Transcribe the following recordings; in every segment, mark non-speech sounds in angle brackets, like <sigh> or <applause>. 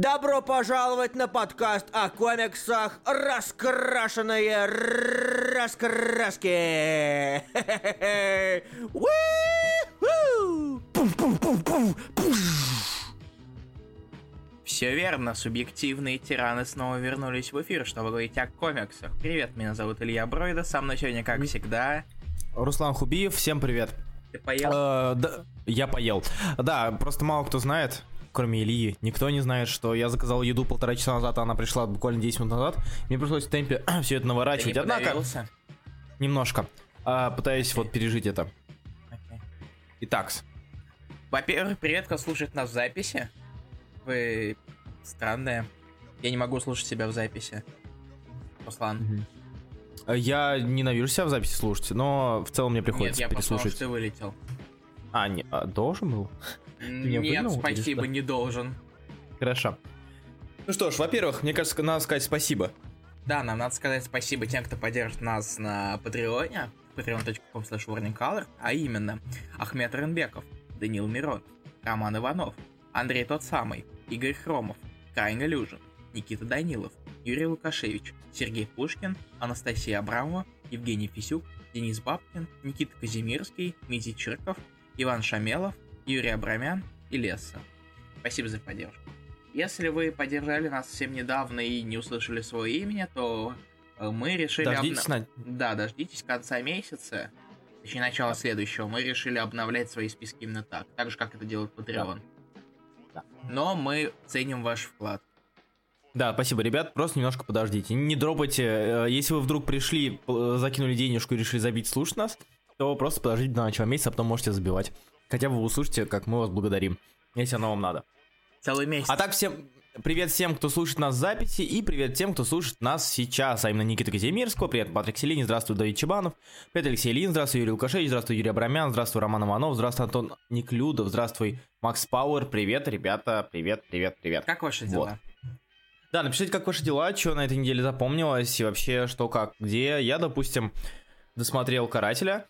Добро пожаловать на подкаст о комиксах «Раскрашенные раскраски». Все верно, субъективные тираны снова вернулись в эфир, чтобы говорить о комиксах. Привет, меня зовут Илья Бройда, со мной сегодня, как всегда... Руслан Хубиев, всем привет. Ты поел? Э, да, я поел. Да, просто мало кто знает, кроме Ильи, никто не знает, что я заказал еду полтора часа назад, а она пришла буквально 10 минут назад. Мне пришлось в темпе <clears throat> все это Ты наворачивать. не Однако, подавился? немножко. А, пытаюсь вот пережить это. Окей. Итак, Во-первых, привет, кто слушает нас в записи. Вы странные. Я не могу слушать себя в записи. Руслан. я ненавижу себя в записи слушать, но в целом мне Нет, приходится я послушал, переслушать. что ты вылетел. А, не, а, должен был? <laughs> Нет, выгнал спасибо, не должен. Хорошо. Ну что ж, во-первых, мне кажется, надо сказать спасибо. Да, нам надо сказать спасибо тем, кто поддержит нас на Патреоне, patreon.com slash а именно Ахмед Ренбеков, Данил Мирон, Роман Иванов, Андрей тот самый, Игорь Хромов, Крайне Люжин, Никита Данилов, Юрий Лукашевич, Сергей Пушкин, Анастасия Абрамова, Евгений Фисюк, Денис Бабкин, Никита Казимирский, Митя Чирков, Иван Шамелов, Юрий Абрамян и Лесса. Спасибо за поддержку. Если вы поддержали нас совсем недавно и не услышали свое имя, то э, мы решили... Дождитесь обна- на... Да, дождитесь конца месяца, точнее начала следующего. Мы решили обновлять свои списки именно так, так же, как это делает Patreon. Да. Но мы ценим ваш вклад. Да, спасибо, ребят. Просто немножко подождите. Не дропайте. Э, Если вы вдруг пришли, э, закинули денежку и решили забить слушать нас, то просто подождите до начала месяца, а потом можете забивать. Хотя бы вы услышите, как мы вас благодарим, если оно вам надо. Целый месяц. А так всем привет всем, кто слушает нас в записи, и привет тем, кто слушает нас сейчас, а именно Никита Казимирского, привет Патрик Селини, здравствуй Давид Чебанов, привет Алексей Ильин, здравствуй Юрий Лукашевич, здравствуй Юрий Абрамян, здравствуй Роман Иванов, здравствуй Антон Никлюдов, здравствуй Макс Пауэр, привет, ребята, привет, привет, привет. Как ваши дела? Да, напишите, как ваши дела, что на этой неделе запомнилось, и вообще, что, как, где. Я, допустим, досмотрел «Карателя».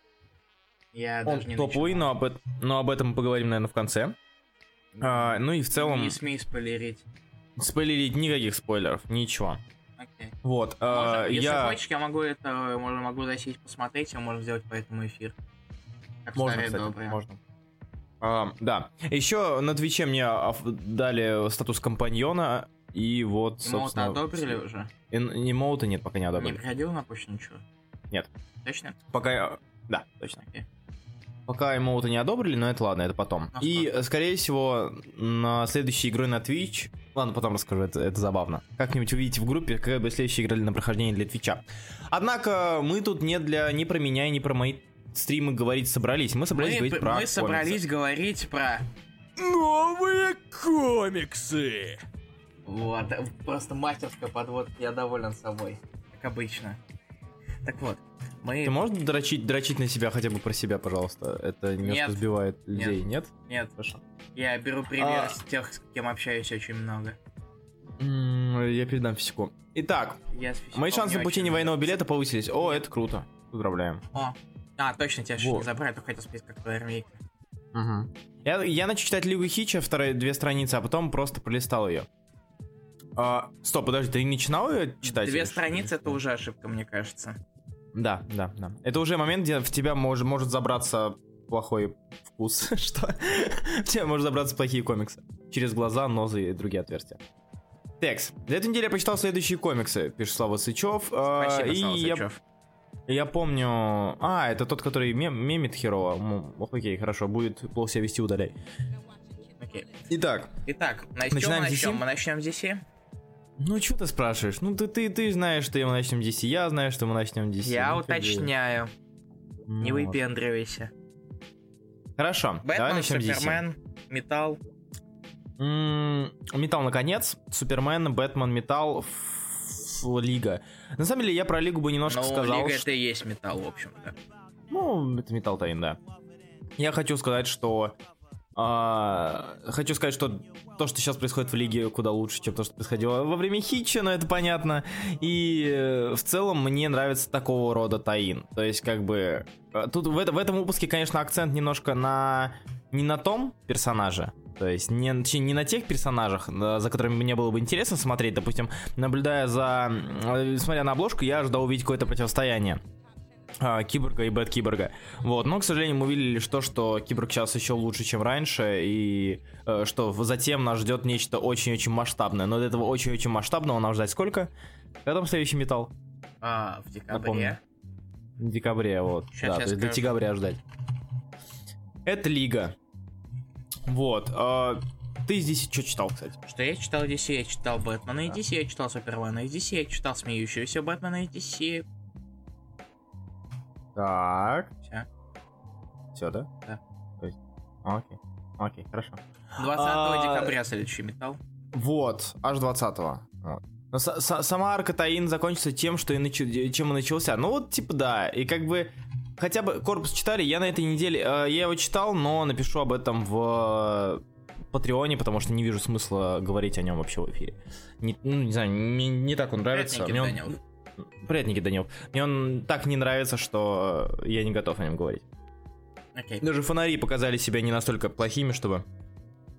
Я Он даже не топовый, но об, но об этом мы поговорим, наверное, в конце. А, ну и в целом, Не смей спойлерить. спойлерить никаких спойлеров, ничего. Окей. Вот, а, Можно- Если я... хочешь, я могу это, можно, могу засесть посмотреть, и мы можем сделать по этому эфир. Как Можно, кстати, добрые. можно. А, да. Еще на Твиче мне дали статус компаньона, и вот, собственно... одобрили уже? И- Не моута нет, пока не Не одобрили. приходил на почту ничего? Нет. Точно? Пока... я- Да, точно. Окей. Пока ему не одобрили, но это ладно, это потом. А И, что? скорее всего, на следующей игрой на Twitch... Ладно, потом расскажу, это, это забавно. Как-нибудь увидите в группе, какая бы следующая игра на прохождение для Твича. Однако, мы тут не для... не про меня и не про мои стримы говорить собрались. Мы собрались Мы, говорить про мы комиксы. собрались говорить про... Новые комиксы! Вот, просто мастерская подводка, я доволен собой. Как обычно. Так вот, мы... Ты можешь дрочить, дрочить на себя хотя бы про себя, пожалуйста? Это немножко Нет. сбивает людей, нет? Нет, Хорошо. я беру пример А. с тех, с кем общаюсь очень много. Я передам физику. Итак, Я с физиком мои шансы очень военного билета повысились. О, это круто. Поздравляем. О, а, точно, тебя Вот. не забрали, только хотел спросить, как твоя армейка. Я, я начал читать Лигу Хича, вторые две страницы, а потом просто пролистал ее. А, стоп, подожди, ты не начинал ее читать? Две страницы это уже ошибка, мне кажется. Да, да, да. Это уже момент, где в тебя мож- может забраться плохой вкус. <laughs> Что? В тебя может забраться плохие комиксы. Через глаза, нозы и другие отверстия. Текс. За эту неделю я почитал следующие комиксы, пишет Слава Сычев. а, Спасибо, и Слава я, Сычев. я помню... А, это тот, который мем- мемит херово. М, Окей, хорошо, будет плохо себя вести, удаляй. Окей. Итак, Итак, на- с Начинаем чего мы с DC? начнем? Мы начнем с DC? Ну, что ты спрашиваешь? Ну, ты, ты, ты знаешь, что мы начнем DC, я знаю, что мы начнем DC. Я Ну, уточняю. Не ну, выпендривайся. Хорошо, давай Бэтмен, начнем DC. Супермен, Металл. М, Металл, наконец. Супермен, Бэтмен, Металл, Лига. На самом деле, я про Лигу бы немножко Ну, сказал. Лига что- это и есть Металл, в общем-то. Ну, это Металл Тайн, да. Я хочу сказать, что... а, хочу сказать, что то, что сейчас происходит в Лиге, куда лучше, чем то, что происходило во время Хитча, но это понятно. И э, в целом мне нравится такого рода таин. То есть, как бы... э, Тут в, это- в этом выпуске, конечно, акцент немножко на... Не на том персонаже, То есть не, не на тех персонажах, за которыми мне было бы интересно смотреть. Допустим, наблюдая за... э, Смотря на обложку, я ожидал увидеть какое-то противостояние. А, Киборга и Бэт Киборга. Вот, но, к сожалению, мы увидели лишь то, что Киборг сейчас еще лучше, чем раньше, и э, что затем нас ждет нечто очень-очень масштабное. Но до этого очень-очень масштабного нам ждать сколько? Когда там следующий металл? А, в декабре. Напомню. В декабре, вот. Щас да, я то есть до декабря ждать. Это Лига. Вот. а, ты здесь что читал, кстати? Что я читал DC, я читал Бэтмена и DC, я читал Супермена и DC, я читал Смеющегося Бэтмена и DC. Так. Всё. Все, да? Да. То есть- Окей. Окей, хорошо. 20 А, декабря следующий металл. Вот, аж 20-го. Вот. Но с- с- сама арка Таин закончится тем, что и начи- чем и начался. Ну вот, типа, да. И как бы хотя бы корпус читали. Я на этой неделе, э, я его читал, но напишу об этом в Патреоне, потому что не вижу смысла говорить о нем вообще в эфире. Не, ну, не знаю, не, не так он нравится. Мне он-. Привет, Никита Данилов. Мне он так не нравится, что я не готов о нем говорить. Окей. Даже фонари показали себя не настолько плохими, чтобы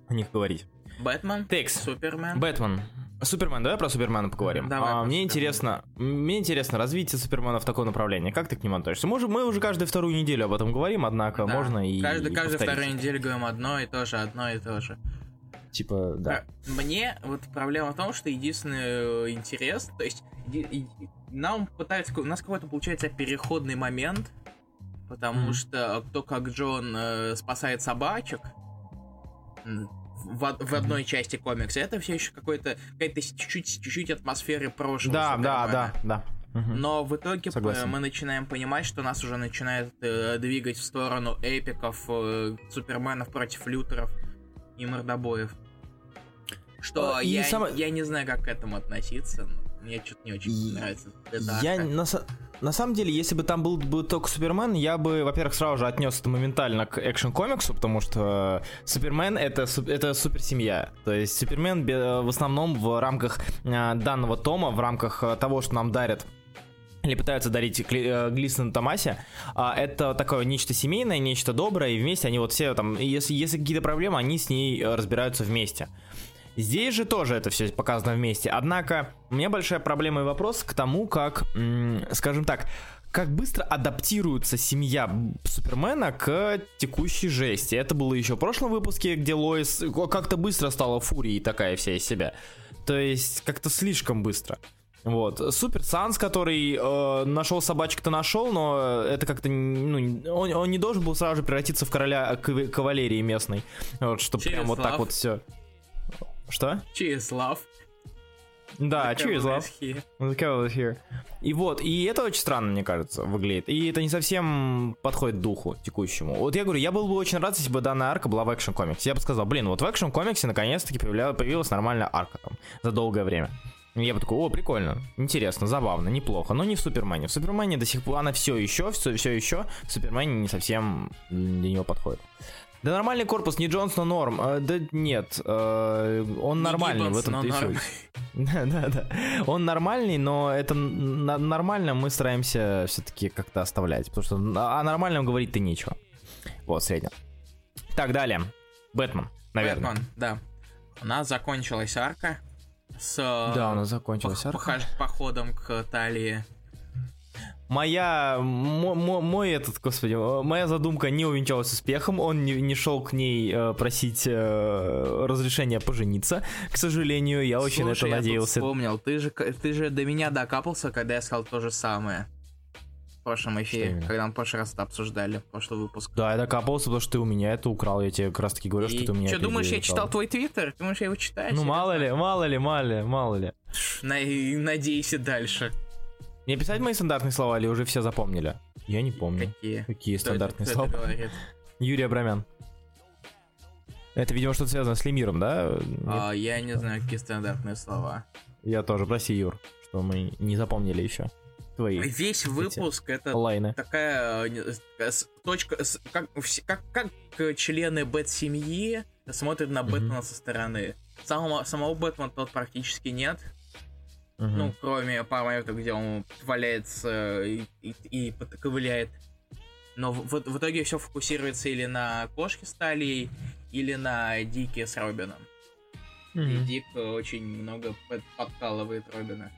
о них говорить. Бэтмен, Текс. Супермен. Бэтмен. Супермен, давай про Супермена поговорим. Давай А, мне Супермена. интересно, мне интересно развитие Супермена в такое направление. Как ты к нему относишься? Может, мы уже каждую вторую неделю об этом говорим, однако Да. можно и Каждый, и каждую повторить. вторую неделю говорим одно и то же, одно и то же. Типа, да. Про- Мне вот проблема в том, что единственный э, интерес, то есть нам пытаются, у нас какой-то получается переходный момент, потому Мгм. что кто как Джон э, спасает собачек в, в одной части комикса, это все еще какой-то какая-то чуть-чуть, чуть-чуть атмосферы прошлого. Да, да, да, да. Мгм. Но в итоге э, Согласен. мы начинаем понимать, что нас уже начинает э, двигать в сторону эпиков, э, суперменов против лютеров и мордобоев. Что А, и я, самое- я не знаю, как к этому относиться, но мне что-то не очень И- нравится. Я арка. на, на самом деле, если бы там был бы только Супермен, я бы, во-первых, сразу же отнес это моментально к экшн-комиксу, потому что Супермен это, это суперсемья. То есть Супермен в основном в рамках э, данного тома, в рамках э, того, что нам дарят или пытаются дарить э, Глисон Томасе, а, это такое нечто семейное, нечто доброе, и вместе они вот все там, если, если какие-то проблемы, они с ней э, разбираются вместе. Здесь же тоже это все показано вместе. Однако, у меня большая проблема и вопрос к тому, как, скажем так, как быстро адаптируется семья Супермена к текущей жести. Это было еще в прошлом выпуске, где Лоис как-то быстро стала фурией такая вся из себя. То есть, как-то слишком быстро. Вот. Супер Санс, который э, нашел собачек-то нашел, но это как-то, ну, он, он не должен был сразу же превратиться в короля кав- кавалерии местной. Вот, чтобы прям вот так вот все. Что? Числав. Да, here. The Cavalry is here. И вот, и это очень странно, мне кажется, выглядит. И это не совсем подходит духу текущему. Вот я говорю, я был бы очень рад, если бы данная арка была в экшн комиксе. Я бы сказал, блин, вот в экшн комиксе наконец-таки появля- появилась нормальная арка там за долгое время. Я бы такой, о, прикольно, интересно, забавно, неплохо. Но не в Супермене. В Супермене до сих пор она все еще, все, все еще. В Супермене не совсем для него подходит. Да нормальный корпус, не Джонс, но норм. Э, да нет, э, он Не нормальный в Гиббонс, этом но норм. <laughs> Да, да, да. Он нормальный, но это нормально мы стараемся все-таки как-то оставлять. Потому что о нормальном говорить-то нечего. Вот, в среднем. Так, далее. Бэтмен, наверное. Бэтмен, да. У нас закончилась арка с Да, у нас закончилась арка. походом к талии. Моя, мо- мо- мой этот, господи, моя задумка не увенчалась успехом, он не, не шел к ней э, просить э, разрешения пожениться, к сожалению, я очень на это Слушай, я тут надеялся. вспомнил, ты же, ты же до меня докапался, когда я сказал то же самое. В прошлом Что эфире, когда мы в прошлый раз это обсуждали, прошлый выпуск. Да, я докапался, потому что ты у меня это украл, я тебе как раз таки говорю, что И ты у меня что, думаешь, я читал твой твиттер? Думаешь, я его читаю? Ну, мало ли, мало ли, мало ли, мало ли. На- Надейся дальше. Мне писать мои стандартные слова или уже все запомнили? Я не помню. Какие? Какие Кто стандартные это слова? Юрий Абрамян. Это, видимо, что-то связано с Лемиром, да? А, я не знаю, какие стандартные слова. Я тоже, прости, Юр, что мы не запомнили еще твои Весь выпуск это лайны. такая э, не- э, точка, как, как, как э, члены Бэт-семьи смотрят на. Бэтмена со стороны. Самого, самого Бэтмена тут практически нет. Мгм. Ну, кроме пары моментов, где он валяется и, и, и ковыляет. Но в, в- в итоге все фокусируется или на кошке стали, или на Дике с Робином. И Мгм. Дик очень много под- подкалывает Робина.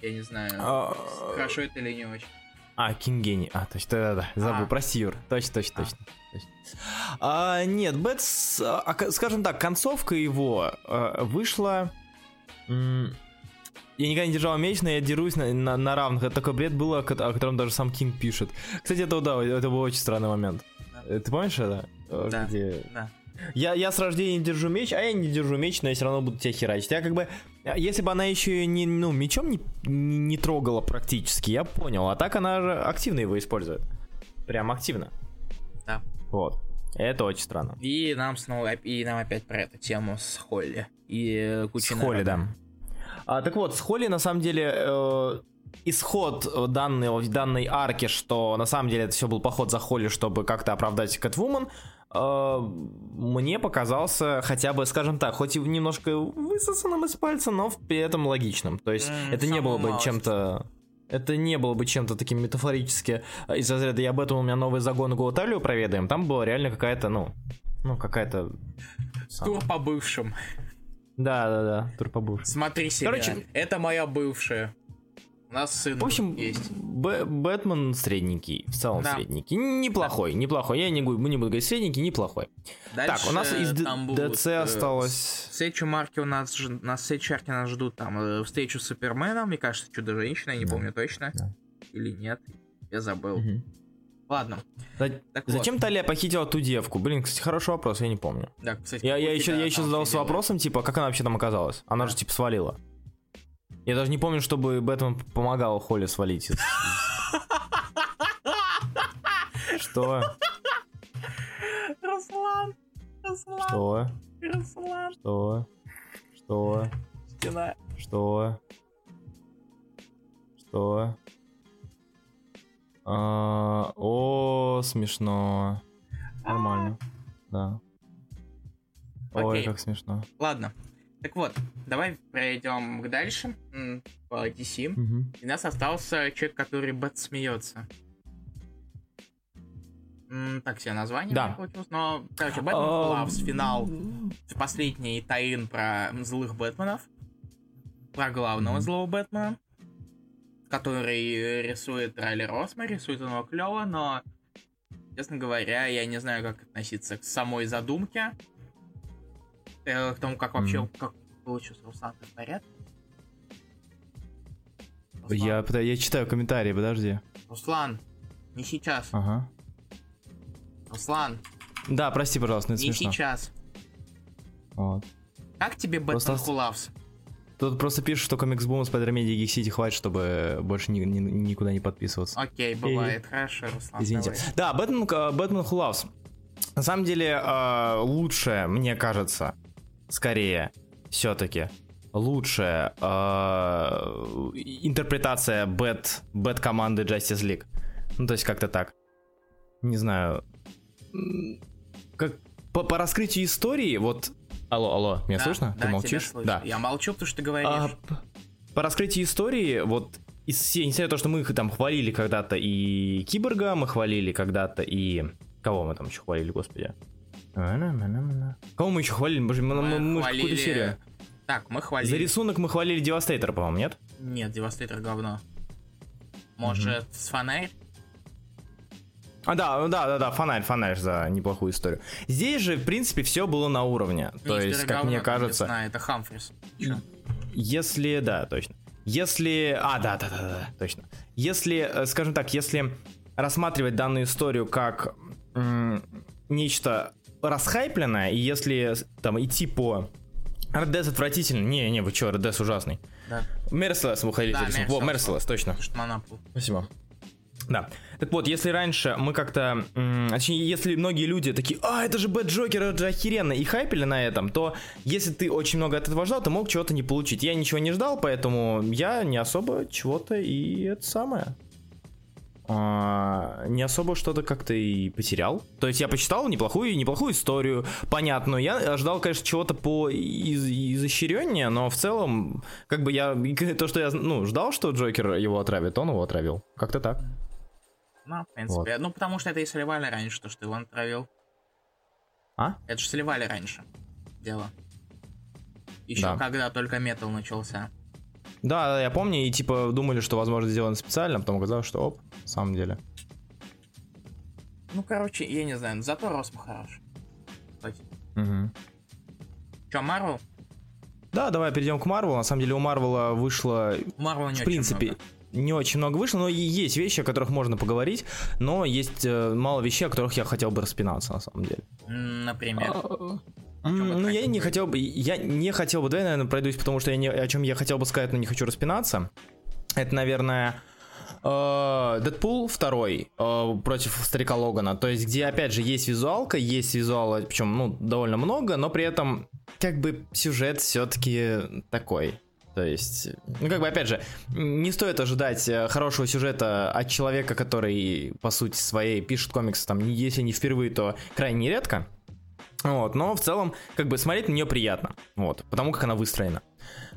Я не знаю, А, хорошо это или не очень. А, Кинг Гений. А, точно, да-да-да. Забыл, А. прости, Юр. Точно, точно, А. точно. А, нет, Бэтс, а, а, скажем так, концовка его а, вышла... м, Я никогда не держал меч, но я дерусь на, на, на равных. Это такой бред было, о ко- о котором даже сам Кинг пишет. Кстати, это, да, это был очень странный момент. Да. Ты помнишь это? Э, Да. Где- Да. Я, я с рождения держу меч, а я не держу меч, но я все равно буду тебя херачить. Я как бы, если бы она еще не, ну, мечом не, не, не трогала практически, я понял. А так она же активно его использует. Прям активно. Да. Вот. Это очень странно. И нам снова, и нам опять про эту тему с Холли. И э, С куча Холли, народа. да. А, так вот, с Холли на самом деле э, исход э, данной, данной арки, что на самом деле это все был поход за Холли, чтобы как-то оправдать Кэтвумен, э, мне показался хотя бы, скажем так, хоть и немножко высосанным из пальца, но при этом логичным. То есть М, это не было бы чем-то... Это не было бы чем-то таким метафорически э, из разряда «я об этом у меня новый загон Го Талию проведаем». Там была реально какая-то, ну, ну, какая-то... Тур по бывшим. Да-да-да, тур по бывшему. Смотри себя. Короче- это моя бывшая. У нас сын В общем, есть. Б- Бэтмен средненький, в целом Да. средненький. Неплохой, неплохой. Я не, гу- не буду говорить средненький, неплохой. Дальше так, у нас из ДЦ э, осталось... В следующей марке у нас, на арке нас ждут там э, встречу с Суперменом, мне кажется, Чудо-женщина, я не Да. помню точно. Да. Или нет, я забыл. Мгм. Ладно, За- так Зачем Талия похитила ту девку? Блин, кстати, хороший вопрос, я не помню. вот. Да, кстати, Я, я еще, я еще задался вопросом, типа, как она вообще там оказалась? Она Да. же, типа, свалила. Я даже не помню, чтобы Бэтмен помогал Холли свалить. Что? Руслан! Руслан! Что? Руслан! Что? Что? Стена. Что? Что? А, о, смешно. Нормально. Да. Ой, как смешно. Ладно. Так вот, давай пройдем к дальше по DC. Мгм. И у нас остался человек, который Бэт смеется. Так себе название Да. получилось, но, короче, Бэтмен А, Loves, финал, последний таин про злых Бэтменов, про главного злого Бэтмена, который рисует Райли Росма, рисует он его клево, но, честно говоря, я не знаю, как относиться к самой задумке, э, к тому, как вообще, Мгм. как получился Руслан, ты в порядке? Я, я читаю комментарии, подожди. Руслан, не сейчас. Ага. Руслан, Да, прости, пожалуйста, это не смешно. сейчас. Вот. Как тебе Бэтмен Просто- Who Laughs? Тут просто пишут, что комикс Бум с Media Geek City хватит, чтобы больше ни- ни- никуда не подписываться. Окей, бывает. Хорошо, Руслан. Извините. давай. Да, Бэтмен, Бэтмен Who Laughs. На самом деле, э, лучшее, мне кажется, скорее, все-таки, лучшая э, интерпретация Бэт, Бэт команды Justice League. Ну, то есть как-то так. Не знаю. Как по, по раскрытию истории, вот... Алло, алло, меня Да, слышно? да, Ты молчишь? Да. Я молчу, потому что ты говоришь. А, по раскрытию истории, вот из несмотря на то, что мы их там хвалили когда-то и Киборга, мы хвалили когда-то и... Кого мы там еще хвалили, господи? Кого мы еще хвалили? Боже, мы, мы, мы же какую-то серию. Так, мы хвалили... За рисунок мы хвалили Девастейтора, по-моему, нет? Нет, Девастейтор говно. Может, с фонарь? А, да, да, да, да, фонарь, фонарь за неплохую историю. Здесь же, в принципе, все было на уровне. То Мистер есть, как мне кажется, весна, это Хамфрис. Если, да, точно. Если, а, да, да, да, да, точно. Если, э, скажем так, если рассматривать данную историю как м, нечто расхайпленное, и если там идти по Death отвратительно. Не, не, вы чё, Death ужасный. Да, Merciless вы хотели Да. Merciless, точно. Спасибо. Да. Так вот, если раньше мы как-то... Точнее, если многие люди такие, а, это же Бэт Джокер, это же охеренно, и хайпели на этом, то если ты очень много от этого ждал, ты мог чего-то не получить. Я ничего не ждал, поэтому я не особо чего-то и это самое... а, не особо что-то как-то и потерял. То есть я почитал неплохую, неплохую историю, понятную. Я ждал, конечно, чего-то по из, изощреннее, но в целом, как бы я... <laughs> То, что я, ну, ждал, что Джокер его отравит, он его отравил. Как-то так. Ну, в принципе. Ну, потому что это и сливали раньше, то, что его отравил. А? Это же сливали раньше. Дело. Еще Да. когда только метал начался. Да, да, я помню, и типа думали, что возможно сделано специально, а потом оказалось, что оп, на самом деле. Ну, короче, я не знаю, зато Росмо хорош. Кстати. Мгм. Че, Марвел? Да, давай перейдем к Марвелу. На самом деле у Марвела вышло У Марвела не в принципе, много. Не очень много вышло, но и есть вещи, о которых можно поговорить, но есть э, мало вещей, о которых я хотел бы распинаться, на самом деле. Например. Вы Ну, я не хотел бы, я не хотел бы, давай, наверное, пройдусь, потому что я не, о чем я хотел бы сказать, но не хочу распинаться. Это, наверное, э, Дэдпул второй э, против старика Логана. То есть, где, опять же, есть визуалка, есть визуала, причем, ну, довольно много, но при этом, как бы, сюжет все-таки такой. То есть, ну, как бы, опять же, не стоит ожидать э, хорошего сюжета от человека, который, по сути своей, пишет комиксы, там, если не впервые, то крайне редко. Вот, но в целом, как бы, смотреть на нее приятно, вот, потому как она выстроена.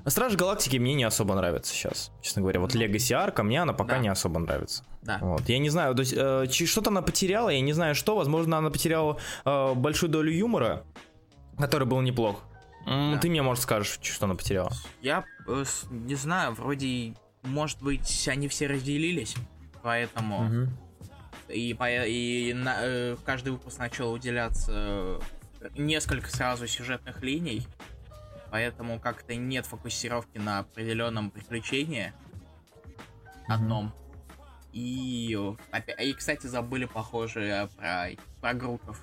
Стражи Галактики мне не особо нравится сейчас, честно говоря. Вот Legacy Арка мне она пока Да. не особо нравится. Да. Вот, я не знаю, то есть, э, что-то она потеряла, я не знаю что, возможно, она потеряла э, большую долю юмора, который был неплох. Да. Ты мне, может, скажешь, что она потеряла. Я э, не знаю, вроде, может быть, они все разделились, поэтому и, по- и на- э, каждый выпуск начал уделяться э, несколько сразу сюжетных линий, поэтому как-то нет фокусировки на определенном приключении одном. И, э, и, кстати, забыли, похоже, про, про кучку.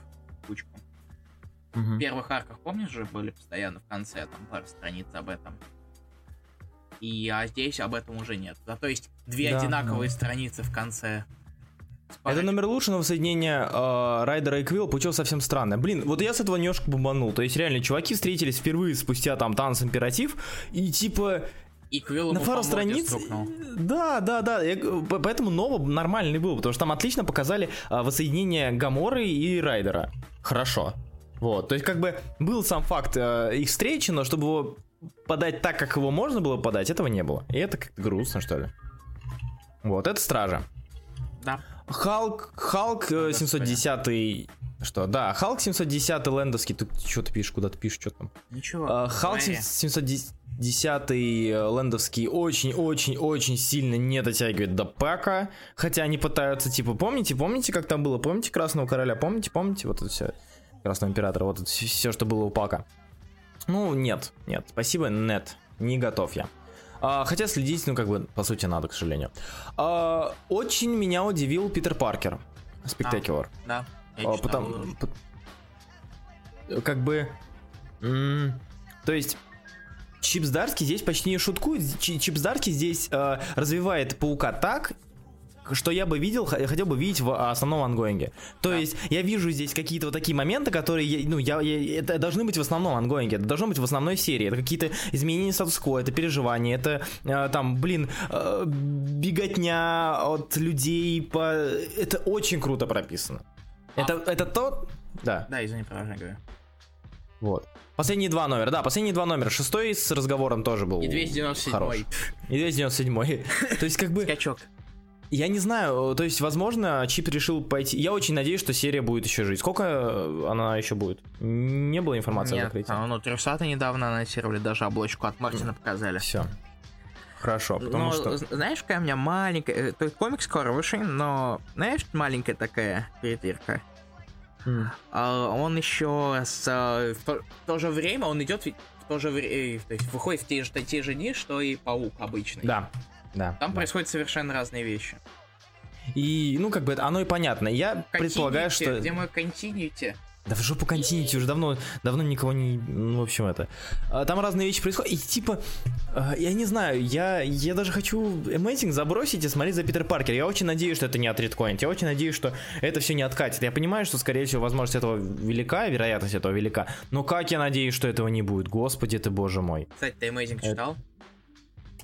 Мгм. В первых арках, помнишь же, были постоянно в конце, там, пару страниц об этом. И а здесь об этом уже нет. Зато есть две Да, одинаковые да. страницы в конце. С Это пара- номер лучше, но воссоединение э, Райдера и Квилл получилось совсем странное. Блин, вот я с этого немножко бомбанул. То есть реально, чуваки встретились впервые спустя там танц императив, и типа И Квилл на пару страниц. Да, да, да. Я поэтому Нова нормальный был, потому что там отлично показали а, воссоединение Гаморы и Райдера. Хорошо. Вот, то есть как бы был сам факт э, их встречи, но чтобы его подать так, как его можно было подать, этого не было. И это как-то грустно, что ли. Вот, это Стража. Да. Халк, Халк э, 710 что, да, Халк 710 лендовский, тут что ты пишешь, куда ты пишешь, что там? Ничего. А, Халк говори. 710 лендовский очень-очень-очень сильно не дотягивает до пака, хотя они пытаются, типа, помните, помните, как там было, помните Красного Короля, помните, помните, вот это все, Красного Императора, вот все, что было у пака. Ну, нет, нет, спасибо, нет, не готов я. А, хотя следить, ну, как бы, по сути, надо, к сожалению. А, очень меня удивил Питер Паркер, Спектакуляр. Да. я А, потом, уже. п- как бы, м, то есть Чип Здарский здесь почти не шуткует. Чи- Чип Здарский здесь э, развивает паука так, что я бы видел, хотел бы видеть в основном ангоинге. То есть я вижу здесь какие-то вот такие моменты, которые, ну, я, я- это должны быть в основном ангоинге, это должно быть в основной серии. Это какие-то изменения статус-кво, это переживания, это э, там, блин, э, беготня от людей по... Это очень круто прописано. Это, это то... Да. Да, извини, продолжай говорю. Вот. Последние два номера, да, последние два номера. Шестой с разговором тоже был И 297 хорош. И 297 <laughs> То есть, как бы, Скачок. Я не знаю, то есть, возможно, Чип решил пойти... Я очень надеюсь, что серия будет еще жить. Сколько э, она еще будет? Не было информации о Нет, закрытии. а, ну, 300 недавно анонсировали, даже обложку от Мартина показали. Все. Хорошо, потому но, что... з- знаешь, какая у меня маленькая... э, То есть комикс скоро вышел, но, знаешь, маленькая такая перетырка. М. А, он еще с, а, в, то, в то же время, он идет в то же время, то есть выходит в те же, те же дни, что и паук обычный. Да, да. Там да. происходят совершенно разные вещи. И, ну, как бы, это- оно и понятно. Я предполагаю, Continuity, что... Где мой континьюти? Да в жопу континьюти уже давно, давно никого не... Ну, в общем, это... А, Там разные вещи происходят, и типа... а, Я не знаю, я, я даже хочу Amazing забросить и смотреть за Питер Паркер. Я очень надеюсь, что это не отредкоинт. Я очень надеюсь, что это все не откатит. Я понимаю, что, скорее всего, возможность этого велика, вероятность этого велика. Но как я надеюсь, что этого не будет? Господи ты, боже мой. Кстати, ты Amazing читал?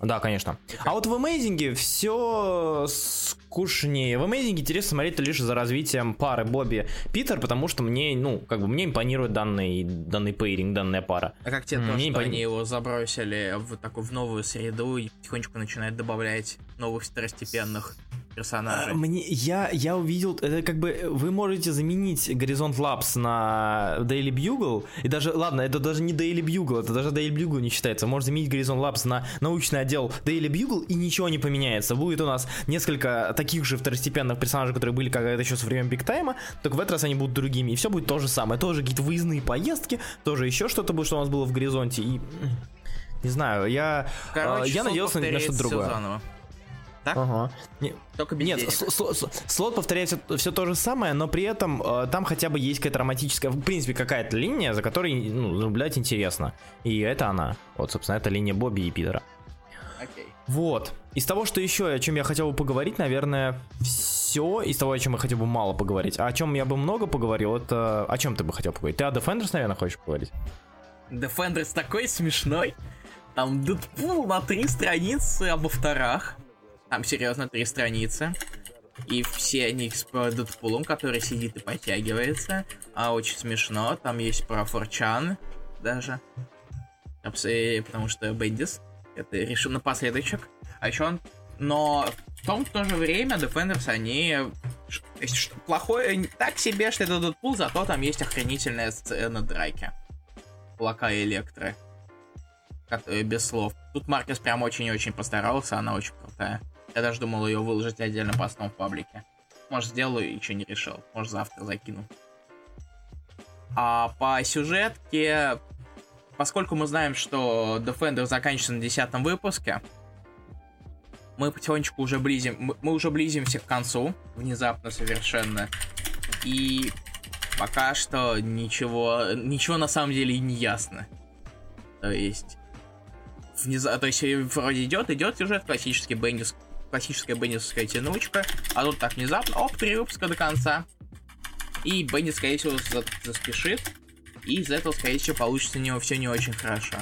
Да, конечно. А вот в Amazing все скучнее. В Amazing интересно смотреть лишь за развитием пары Бобби Питер, потому что мне, ну, как бы мне импонирует данный, данный пейринг, данная пара. А как тебе то, мне не что они его забросили в такую в новую среду и потихонечку начинают добавлять новых второстепенных? Персонажей. А, Мне, я, я увидел, это как бы вы можете заменить Horizon Labs на Daily Bugle, и даже, ладно, это даже не Daily Bugle, это даже Daily Bugle не считается, можно заменить Horizon Labs на научный отдел Daily Bugle, и ничего не поменяется. Будет у нас несколько таких же второстепенных персонажей, которые были когда-то еще со времен Big Time а, только в этот раз они будут другими, и все будет то же самое, тоже какие-то выездные поездки, тоже еще что-то будет, что у нас было в Горизонте, и... Не знаю, я, Короче, я надеялся на что-то другое. заново. Так? Ага. Не- Только без Нет, денег. с- с- с- слот повторяет все, то же самое, но при этом э, там хотя бы есть какая-то романтическая, в принципе, какая-то линия, за которой, ну, наблюдать интересно. И это она. Вот, собственно, это линия Бобби и Питера. Окей. Вот. Из того, что еще, о чем я хотел бы поговорить, наверное, все. Из того, о чем я хотел бы мало поговорить. А о чем я бы много поговорил, это... О чем ты бы хотел поговорить? Ты о Defenders, наверное, хочешь поговорить? Defenders такой смешной. Там Дэдпул на три страницы об авторах. Там серьезно три страницы. И все они с Дэдпулом, который сидит и подтягивается. А очень смешно. Там есть про Форчан даже. Э, Потому что Бендис. Это решил напоследочек. А еще он... Но в том в то же время Defenders, они... то что- плохое... Так себе, что это Дэдпул, зато там есть охренительная сцена драки. Кулака и Электры. Э, Без слов. Тут Маркес прям очень-очень постарался, она очень крутая. Я даже думал ее выложить отдельно постом в паблике. Может, сделаю, еще не решил. Может, завтра закину. А по сюжетке, поскольку мы знаем, что Defender заканчивается на десятом выпуске, мы потихонечку уже близим, мы- уже близимся к концу, внезапно совершенно. И пока что ничего, ничего на самом деле и не ясно. То есть, внеза... то есть вроде идет, идет сюжет, классический Бендис, классическая бендисовская тянучка, а тут так внезапно, оп, три выпуска до конца. И Бендис, скорее всего, за- заспешит, и из этого, скорее всего, получится не, все не очень хорошо.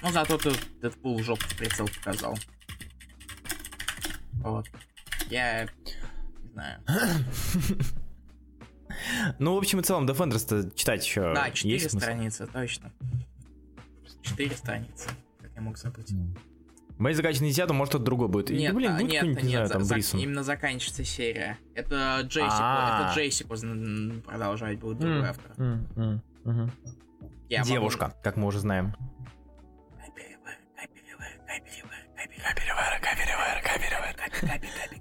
Ну, зато тут Дэдпул жопу в прицел показал. Вот. Я... Не знаю. Ну, в общем и целом, Defenders-то читать еще Да, 4 есть смысл? страницы, точно. 4 страницы. Как я мог забыть. Мои заканчивать на 10 может это другой будет. И, Нет, блин, а, будет нет, какой-нибудь, не нет, знаю, за- там, за- Брисон. именно заканчивается серия. Это Джессику, А. это Джессику м, продолжать будет другой автор. Девушка, как мы уже знаем.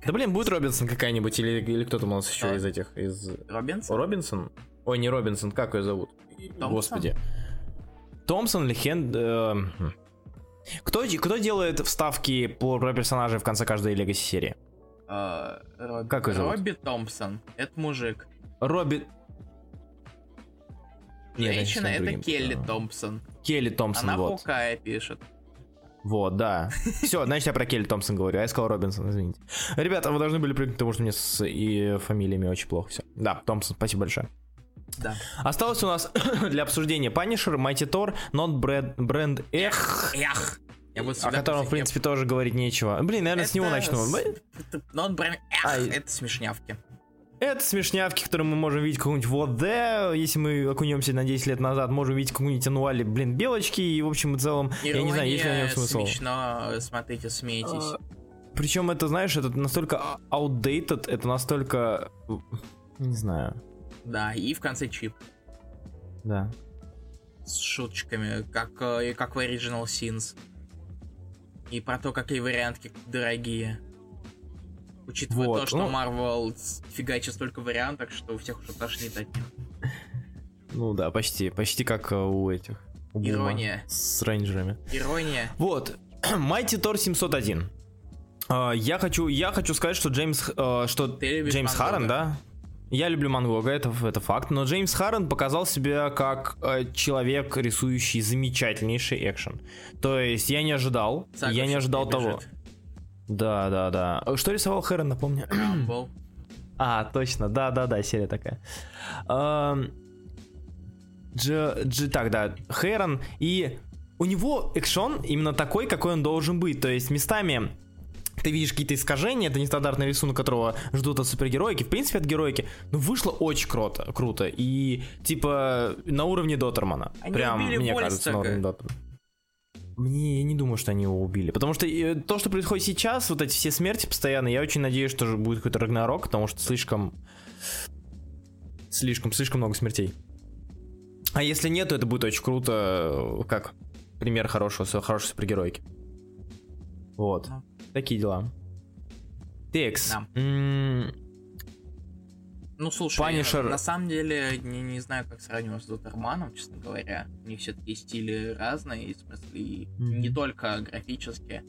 Да блин, будет Робинсон какая-нибудь или, или кто там у нас еще из этих, из... Робинс? Робинсон? Ой, не Робинсон, как ее зовут? Томпсон? Господи. Томпсон или Хен... Кто, кто делает вставки по про персонажей в конце каждой Легаси серии? Э, Робби- Как его зовут? Робби Томпсон. Это мужик. Робби... Женщина это другим. Келли А, Томпсон. Келли Томпсон, Она вот. Паукая пишет. Вот, да. <laughs> Все, значит, я про Келли Томпсон говорю, а я сказал Робинсон, извините. Ребята, вы должны были привыкнуть к тому, что мне с и фамилиями очень плохо все. Да, Томпсон, спасибо большое. Да. Осталось у нас <coughs> для обсуждения Punisher, Mighty Thor, Not Brand, Brand Эх, Эх! Я буду о котором, в принципе, тоже говорить нечего. Блин, наверное, с него Это начну. с- это- Но он прям... Эх, Ай. это смешнявки. Это смешнявки, которые мы можем видеть какую-нибудь вот да, если мы окунемся на 10 лет назад, можем видеть какую-нибудь ануали, блин, белочки, и, в общем и целом, я не знаю, есть ли него Ирония, смысл. смешно, смотрите, смейтесь. Причем это, знаешь, это настолько outdated, это настолько... Не знаю, Да, и в конце чип да. с шуточками, как, э, и как в Original Sins. И про то, какие вариантки дорогие. Учитывая Вот, то, что ну- Marvel фигачит столько вариантов, что у всех уже тошнит от них. Ну да, почти, почти как э, у этих. у Бума Ирония. С рейнджерами. Ирония. Вот, <clears throat> Mighty Thor 701. А, Я хочу, я хочу сказать, что Джеймс, э, что Джеймс Гога. да? Я люблю Мангога, это, это факт, но Джеймс Харрен показал себя как э, человек, рисующий замечательнейший экшен. То есть я не ожидал, Сага я не ожидал того. бежит. Да, да, да. Что рисовал Харрен, напомню? Рамбл. <clears throat> А, точно, да-да-да, серия такая. Эм, Дж, Дж- так, да, Хэрон, и у него экшон именно такой, какой он должен быть, то есть местами ты видишь какие-то искажения, это нестандартный рисунок, которого ждут от супергероики, в принципе от героики, но вышло очень круто, круто, и типа на уровне Дотермана, Они прям, мне Вольстага. кажется, на уровне Дотермана. Мне я не думаю, что они его убили. Потому что э, то, что происходит сейчас, вот эти все смерти постоянно, я очень надеюсь, что же будет какой-то Рагнарок, потому что слишком. Слишком, слишком много смертей. А если нет, то это будет очень круто, э, как пример хорошего, хорошей супергеройки. Вот. Такие дела. Текс. Да. М, Ну, слушай, Punisher- на самом деле, не, не знаю, как сравнивать с Дотерманом, честно говоря. У них все-таки стили разные, в смысле, и Мгм. не только графически,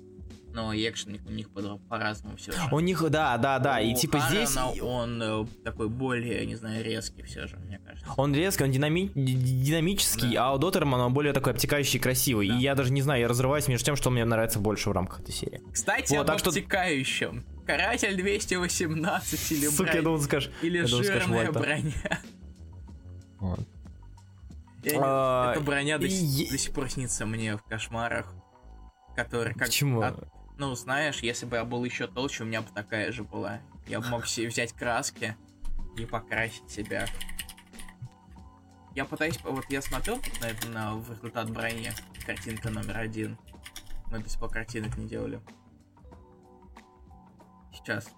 но и экшен у них по- по-разному все же. У них, да, да, да. И У типа здесь. Харрена он э, такой более, не знаю, резкий все же, мне кажется. Он резкий, он динами- ди- динамический, Да. а у Дотермана он более такой обтекающий и красивый. Да. И я даже не знаю, я разрываюсь между тем, что мне нравится больше в рамках этой серии. Кстати, Вот, об так что- обтекающем. Каратель 218 или, Сука, бронь- я думал, скажешь. или я думал, скажешь, жирная броня. Вот. Я А, Эта броня до, и- до сих пор снится мне в кошмарах. Который как... Почему? от- ну, знаешь, если бы я был еще толще, у меня бы такая же была. Я бы мог себе взять краски и покрасить себя. Я пытаюсь... Вот я смотрел на, это, на результат брони. Картинка номер один. Мы сих пор картинок не делали. Сейчас.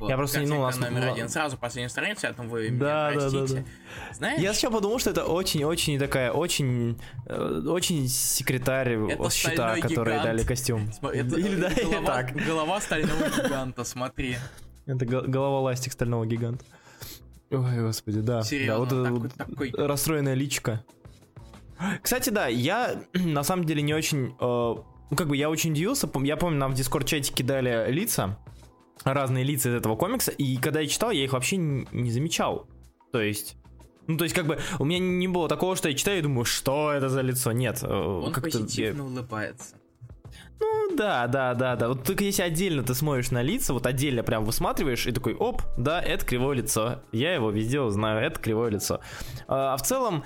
Вот, Я просто не- ну, нас- номер один. Сразу последнюю страницу, а там вы меня Да, да, да, простите. Знаешь, Я сначала подумал, что это очень-очень такая, очень, э, очень секретарь Это стальной которые гигант. дали костюм. Это- <laughs> Или да, голова, так. голова стального гиганта, смотри. Это го- голова ластик стального гиганта. Ой, господи, да. Серьезно, да, вот такой- это такой- вот расстроенная личка. Кстати, да, я на самом деле не очень... э, ну, как бы я очень удивился. Я помню, нам в дискорд-чате кидали лица, разные лица из этого комикса, и когда я читал, я их вообще не замечал. То есть... Ну, то есть, как бы, у меня не было такого, что я читаю и думаю, что это за лицо. Нет. э, Он как-то я- позитивно улыбается. ну да, да, да, да. Вот только если отдельно ты смотришь на лица, вот отдельно прям высматриваешь и такой, оп, да, это кривое лицо. Я его везде узнаю, это кривое лицо. А, а в целом,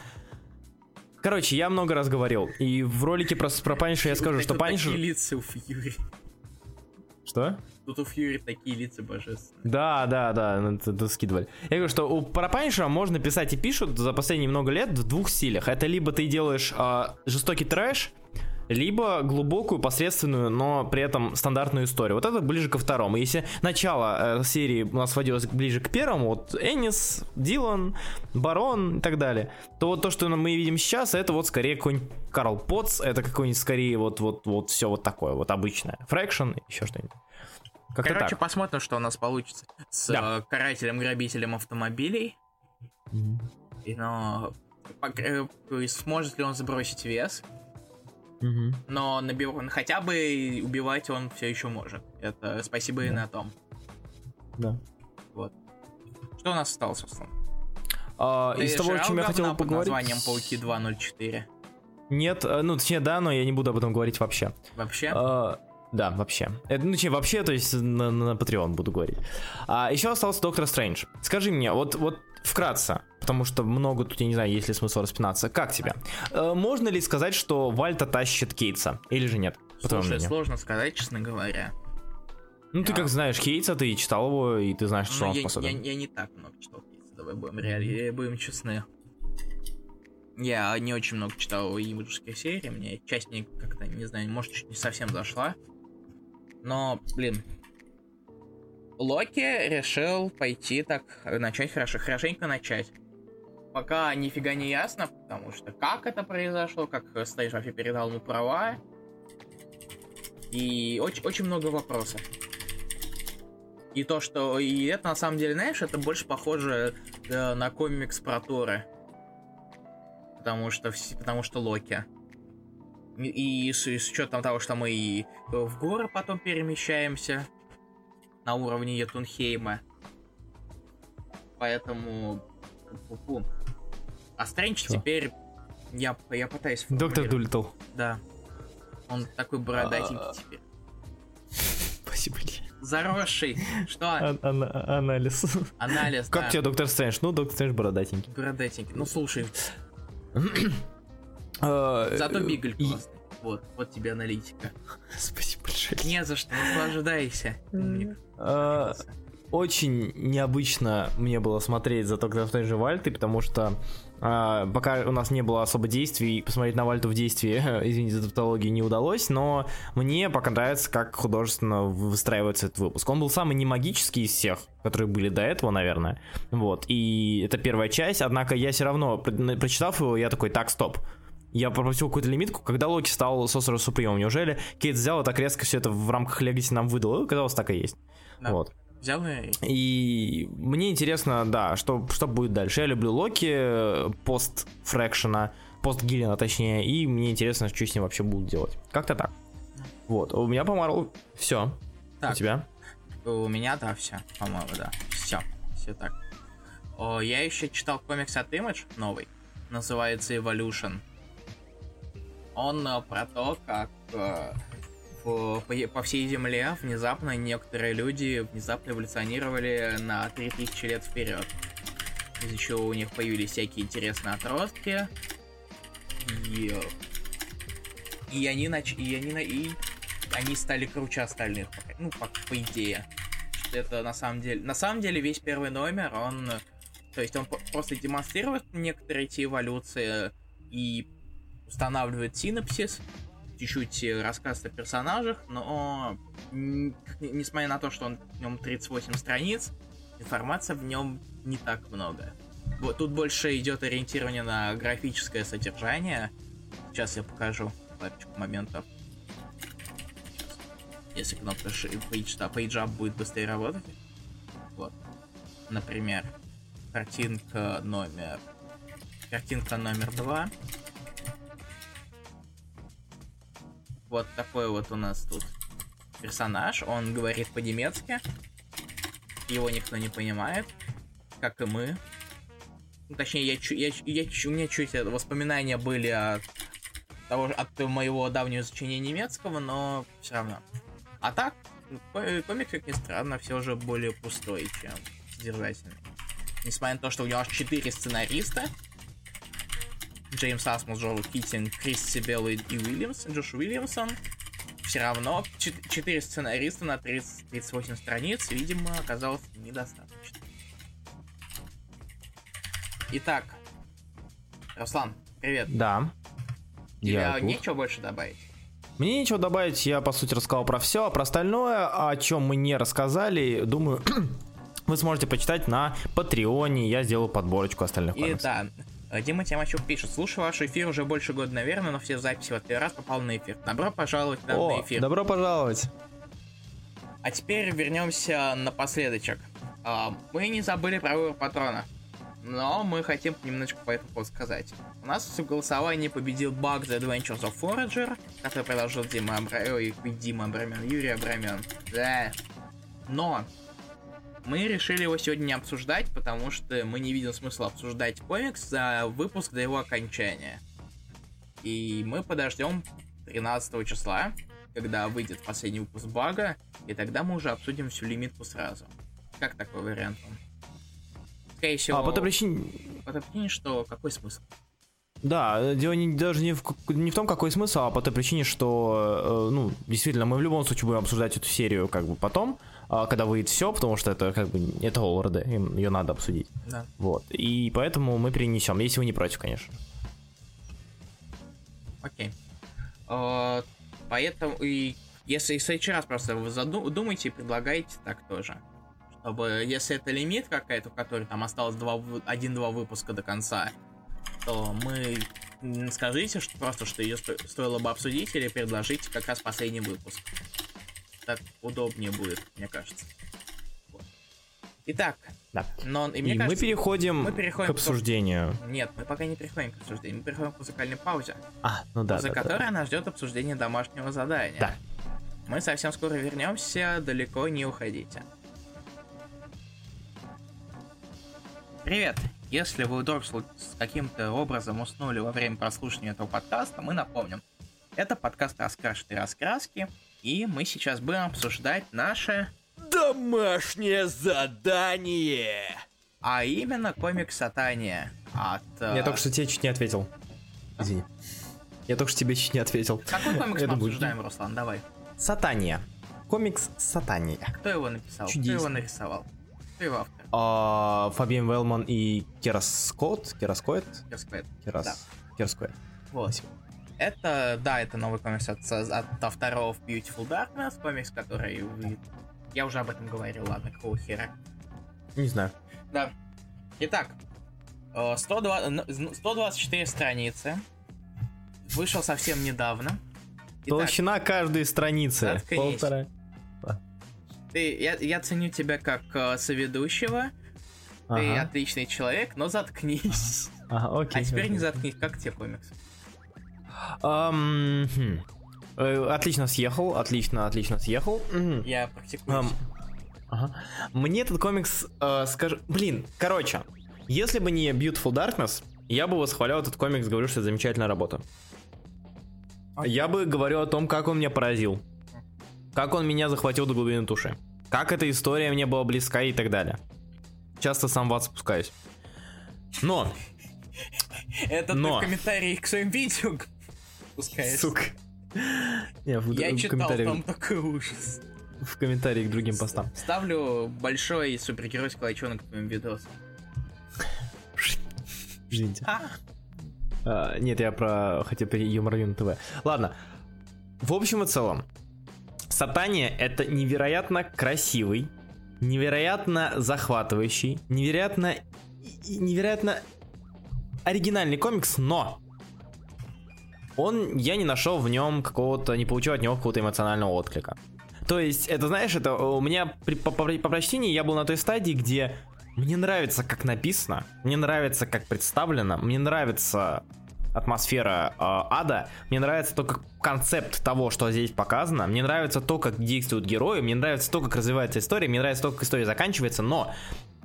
короче, я много раз говорил. И в ролике про, про Панишера я скажу, что. Такие лица у Фьюри. Что? Тут у Фьюри такие лица божественные. Да, да, да, ну, это, это скидывали. Я говорю, что у про Панишера можно писать и пишут за последние много лет в двух стилях. Это либо ты делаешь а, жестокий трэш, либо глубокую, посредственную, но при этом стандартную историю. Вот это ближе ко второму. Если начало э, серии у нас сводилось ближе к первому, вот Эннис, Дилан, Барон и так далее, то вот то, что мы видим сейчас, это вот скорее какой-нибудь Карл Потц, это какой-нибудь скорее вот, вот, вот все вот такое, вот обычное. Фрэкшн, еще что-нибудь. Как-то Короче, так. посмотрим, что у нас получится с Да. э, карателем-грабителем автомобилей. И, но э, сможет ли он сбросить вес, Мгм. но набив- хотя бы убивать он все еще может. Это спасибо и Да. на том. Да. Вот. Что у нас осталось основном? А, Ты из того, о чем я хотел говна под поговорить... названием Пауки 2.04. Нет, э, ну, точнее, да, но я не буду об этом говорить вообще. Вообще? А, да, вообще. Это, ну, точнее, вообще, то есть на, на Patreon буду говорить. А еще остался Доктор Стрэндж. Скажи мне, вот, вот вкратце, потому что много тут, я не знаю, есть ли смысл распинаться. Как тебе? Э, можно ли сказать, что Вальта тащит Кейтса? Или же нет? Слушай, сложно сказать, честно говоря. Ну, ты я- как знаешь Кейтса, ты читал его, и ты знаешь, что Ну, он я, способен. я- я не так много читал Кейтса, давай будем реали, будем честны. Я не очень много читал имиджских серий, мне часть мне как-то, не знаю, может, чуть не совсем зашла. Но, блин, Локи решил пойти так, начать хорошо, хорошенько начать. Пока нифига не ясно, потому что как это произошло, как Стейдж вообще передал ему права. И очень, очень много вопросов. И то, что... И это, на самом деле, знаешь, это больше похоже э, на комикс про Тора. Потому что... Потому что Локи. И, с, и с учетом того, что мы и в горы потом перемещаемся на уровне Йотунхейма. Поэтому... Фу-фу. А Стрэндж теперь... Я, я пытаюсь... Доктор. Дулитл. Да. Он такой бородатенький А. теперь. Спасибо. Заросший. Что? А- ана- Анализ. Анализ, Как да. тебе Доктор Стрэндж? Ну, Доктор Стрэндж бородатенький. Бородатенький. Ну слушай, зато Бигль и- классный. Вот, вот тебе аналитика. <laughs> Спасибо большое. Не за что, наслаждайся. А, очень необычно мне было смотреть за той же Вальтой, потому что а, пока у нас не было особо действий, посмотреть на Вальту в действии, <laughs> извините за тавтологию, не удалось, но мне пока нравится, как художественно выстраивается этот выпуск. Он был самый не магический из всех, которые были до этого, наверное. Вот, и это первая часть, однако я все равно, прочитав его, я такой, так, стоп, я пропустил какую-то лимитку, когда Локи стал Sorcerer Supreme. Неужели Кейт взял и так резко все это в рамках Legacy нам выдал? Казалось, так и есть. Да. Вот. Взял и... И мне интересно, да, что, что будет дальше. Я люблю Локи, пост Фрэкшена, пост Гиллина, точнее, и мне интересно, что с ним вообще будут делать. Как-то так. Вот, у меня по Марвел все. Так. У тебя? У меня, да, все, по-моему, да. Все, все так. О, я еще читал комикс от Image новый, называется Evolution. Он э, про то, как э, по, по всей Земле внезапно некоторые люди внезапно эволюционировали на 3000 лет вперед. Из-за чего у них появились всякие интересные отростки. И, и они нач... и они и они стали круче остальных, ну, по, по идее. Это на самом деле... На самом деле весь первый номер, он... То есть он просто демонстрирует некоторые эти эволюции и устанавливает синапсис, чуть-чуть э, рассказ о персонажах, но несмотря на то, что он в нем 38 страниц, информации в нем не так много. Вот тут больше идет ориентирование на графическое содержание. Сейчас я покажу парочку моментов. Если кнопка Page, page Up будет быстрее работать. Вот. Например, картинка номер... Картинка номер два. Вот такой вот у нас тут персонаж. Он говорит по-немецки. Его никто не понимает. Как и мы. Ну, точнее, я, я, я, у меня чуть воспоминания были от того, от моего давнего изучения немецкого, но все равно. А так, комик, как ни странно, все же более пустой, чем содержательный. Несмотря на то, что у него аж 4 сценариста, Джеймс Асмус, Джоэл Китинг, Крис Сибелл и Уильямс, Джош Уильямсон. Все равно 4 сценариста на 30, 38 страниц, видимо, оказалось недостаточно. Итак, Руслан, привет. Да. Тебе я нечего больше добавить? Мне нечего добавить, я по сути рассказал про все, а про остальное, о чем мы не рассказали, думаю, <clears throat> вы сможете почитать на Патреоне, я сделал подборочку остальных И да, Дима Тимачук пишет, слушаю ваш эфир уже больше года, наверное, но все записи в первый раз попал на эфир. Добро пожаловать на О, эфир. добро пожаловать. А теперь вернемся напоследочек. А, мы не забыли про выбор патрона, но мы хотим немножечко по этому сказать. У нас в голосовании победил баг The Adventures of Forager, который предложил Дима Абра... Ой, Дима Абрамен, Юрий Абрамен. Да. Но мы решили его сегодня не обсуждать, потому что мы не видим смысла обсуждать комикс за выпуск до его окончания. И мы подождем 13 числа, когда выйдет последний выпуск бага, и тогда мы уже обсудим всю лимитку сразу. Как такой вариант вам? Скорее всего... А, по той причине... По той причине, что какой смысл? Да, дело не, даже не в, не в том, какой смысл, а по той причине, что, э, ну, действительно, мы в любом случае будем обсуждать эту серию как бы потом, когда выйдет все, потому что это как бы, это Оллард, ее надо обсудить. Да. Вот, и поэтому мы перенесем, если вы не против, конечно. Окей. Uh, поэтому, и если в следующий раз просто вы задумайте и предлагайте так тоже. Чтобы, если это лимит какая-то, у которой там осталось один-два выпуска до конца, то мы скажите что просто, что ее сто стоило бы обсудить или предложить как раз последний выпуск. Так удобнее будет, мне кажется. Вот. Итак, да. но и, мне и кажется, мы переходим, мы переходим к обсуждению. К... Нет, мы пока не переходим к обсуждению, мы переходим к музыкальной паузе. А, ну да. За да, которой да. нас ждет обсуждение домашнего задания. Да. Мы совсем скоро вернемся, далеко не уходите. Привет! Если вы вдруг с каким-то образом уснули во время прослушивания этого подкаста, мы напомним. Это подкаст «Раскрашенные раскраски», и мы сейчас будем обсуждать наше... Домашнее задание! А именно комикс «Сатания» от... Э, Я только что тебе чуть не ответил. Извини. Я только что тебе чуть не ответил. Какой комикс <laughs> мы обсуждаем, Руслан? Давай. Сатания. Комикс Сатания. Кто его написал? Чудесно. Кто его нарисовал? Кто его автор? А, Фабиан Велман и Керас Скотт. Керас Скотт? Расквет. Керас. Да. Керас Скотт. Вот. Это, да, это новый комикс от, от авторов Beautiful Darkness, комикс, который вы... Я уже об этом говорил, ладно, какого хера. Не знаю. Да. Итак, э, 102 н- 124 страницы. Вышел совсем недавно. Итак, Толщина каждой страницы. Заткнись. Полтора. ты, я, я ценю тебя как э, соведущего. Ты Ага. отличный человек, но заткнись. Ага, окей. А теперь окей. не заткнись, как тебе комикс? Ам, хм. Э, Отлично съехал, отлично, отлично съехал. Я практикуюсь. Ам, ага. Мне этот комикс, э, скажу... Блин, короче, если бы не Beautiful Darkness, я бы восхвалял этот комикс, говорю, что это замечательная работа. Я бы говорил о том, как он меня поразил. Как он меня захватил до глубины души. Как эта история мне была близка и так далее. Часто сам в ад спускаюсь. Но, <laughs> Это но- ты в комментарии к своим видео пускаешь. сука. Не, в, Я в читал, комментариях- там такой ужас. в комментарии к другим постам. Ставлю большой супергеройский лайчонок к твоим видосам. Извините. А, А, нет, я про хотя бы юмор Юн ТВ. Ладно. В общем и целом, Сатания это невероятно красивый, невероятно захватывающий, невероятно невероятно оригинальный комикс, но он, я не нашел в нем какого-то, не получил от него какого-то эмоционального отклика. То есть, это, знаешь, это у меня при, по, по- по прочтении я был на той стадии, где мне нравится, как написано, мне нравится, как представлено, мне нравится атмосфера э, ада, мне нравится то, как концепт того, что здесь показано, мне нравится то, как действуют герои, мне нравится то, как развивается история, мне нравится то, как история заканчивается, но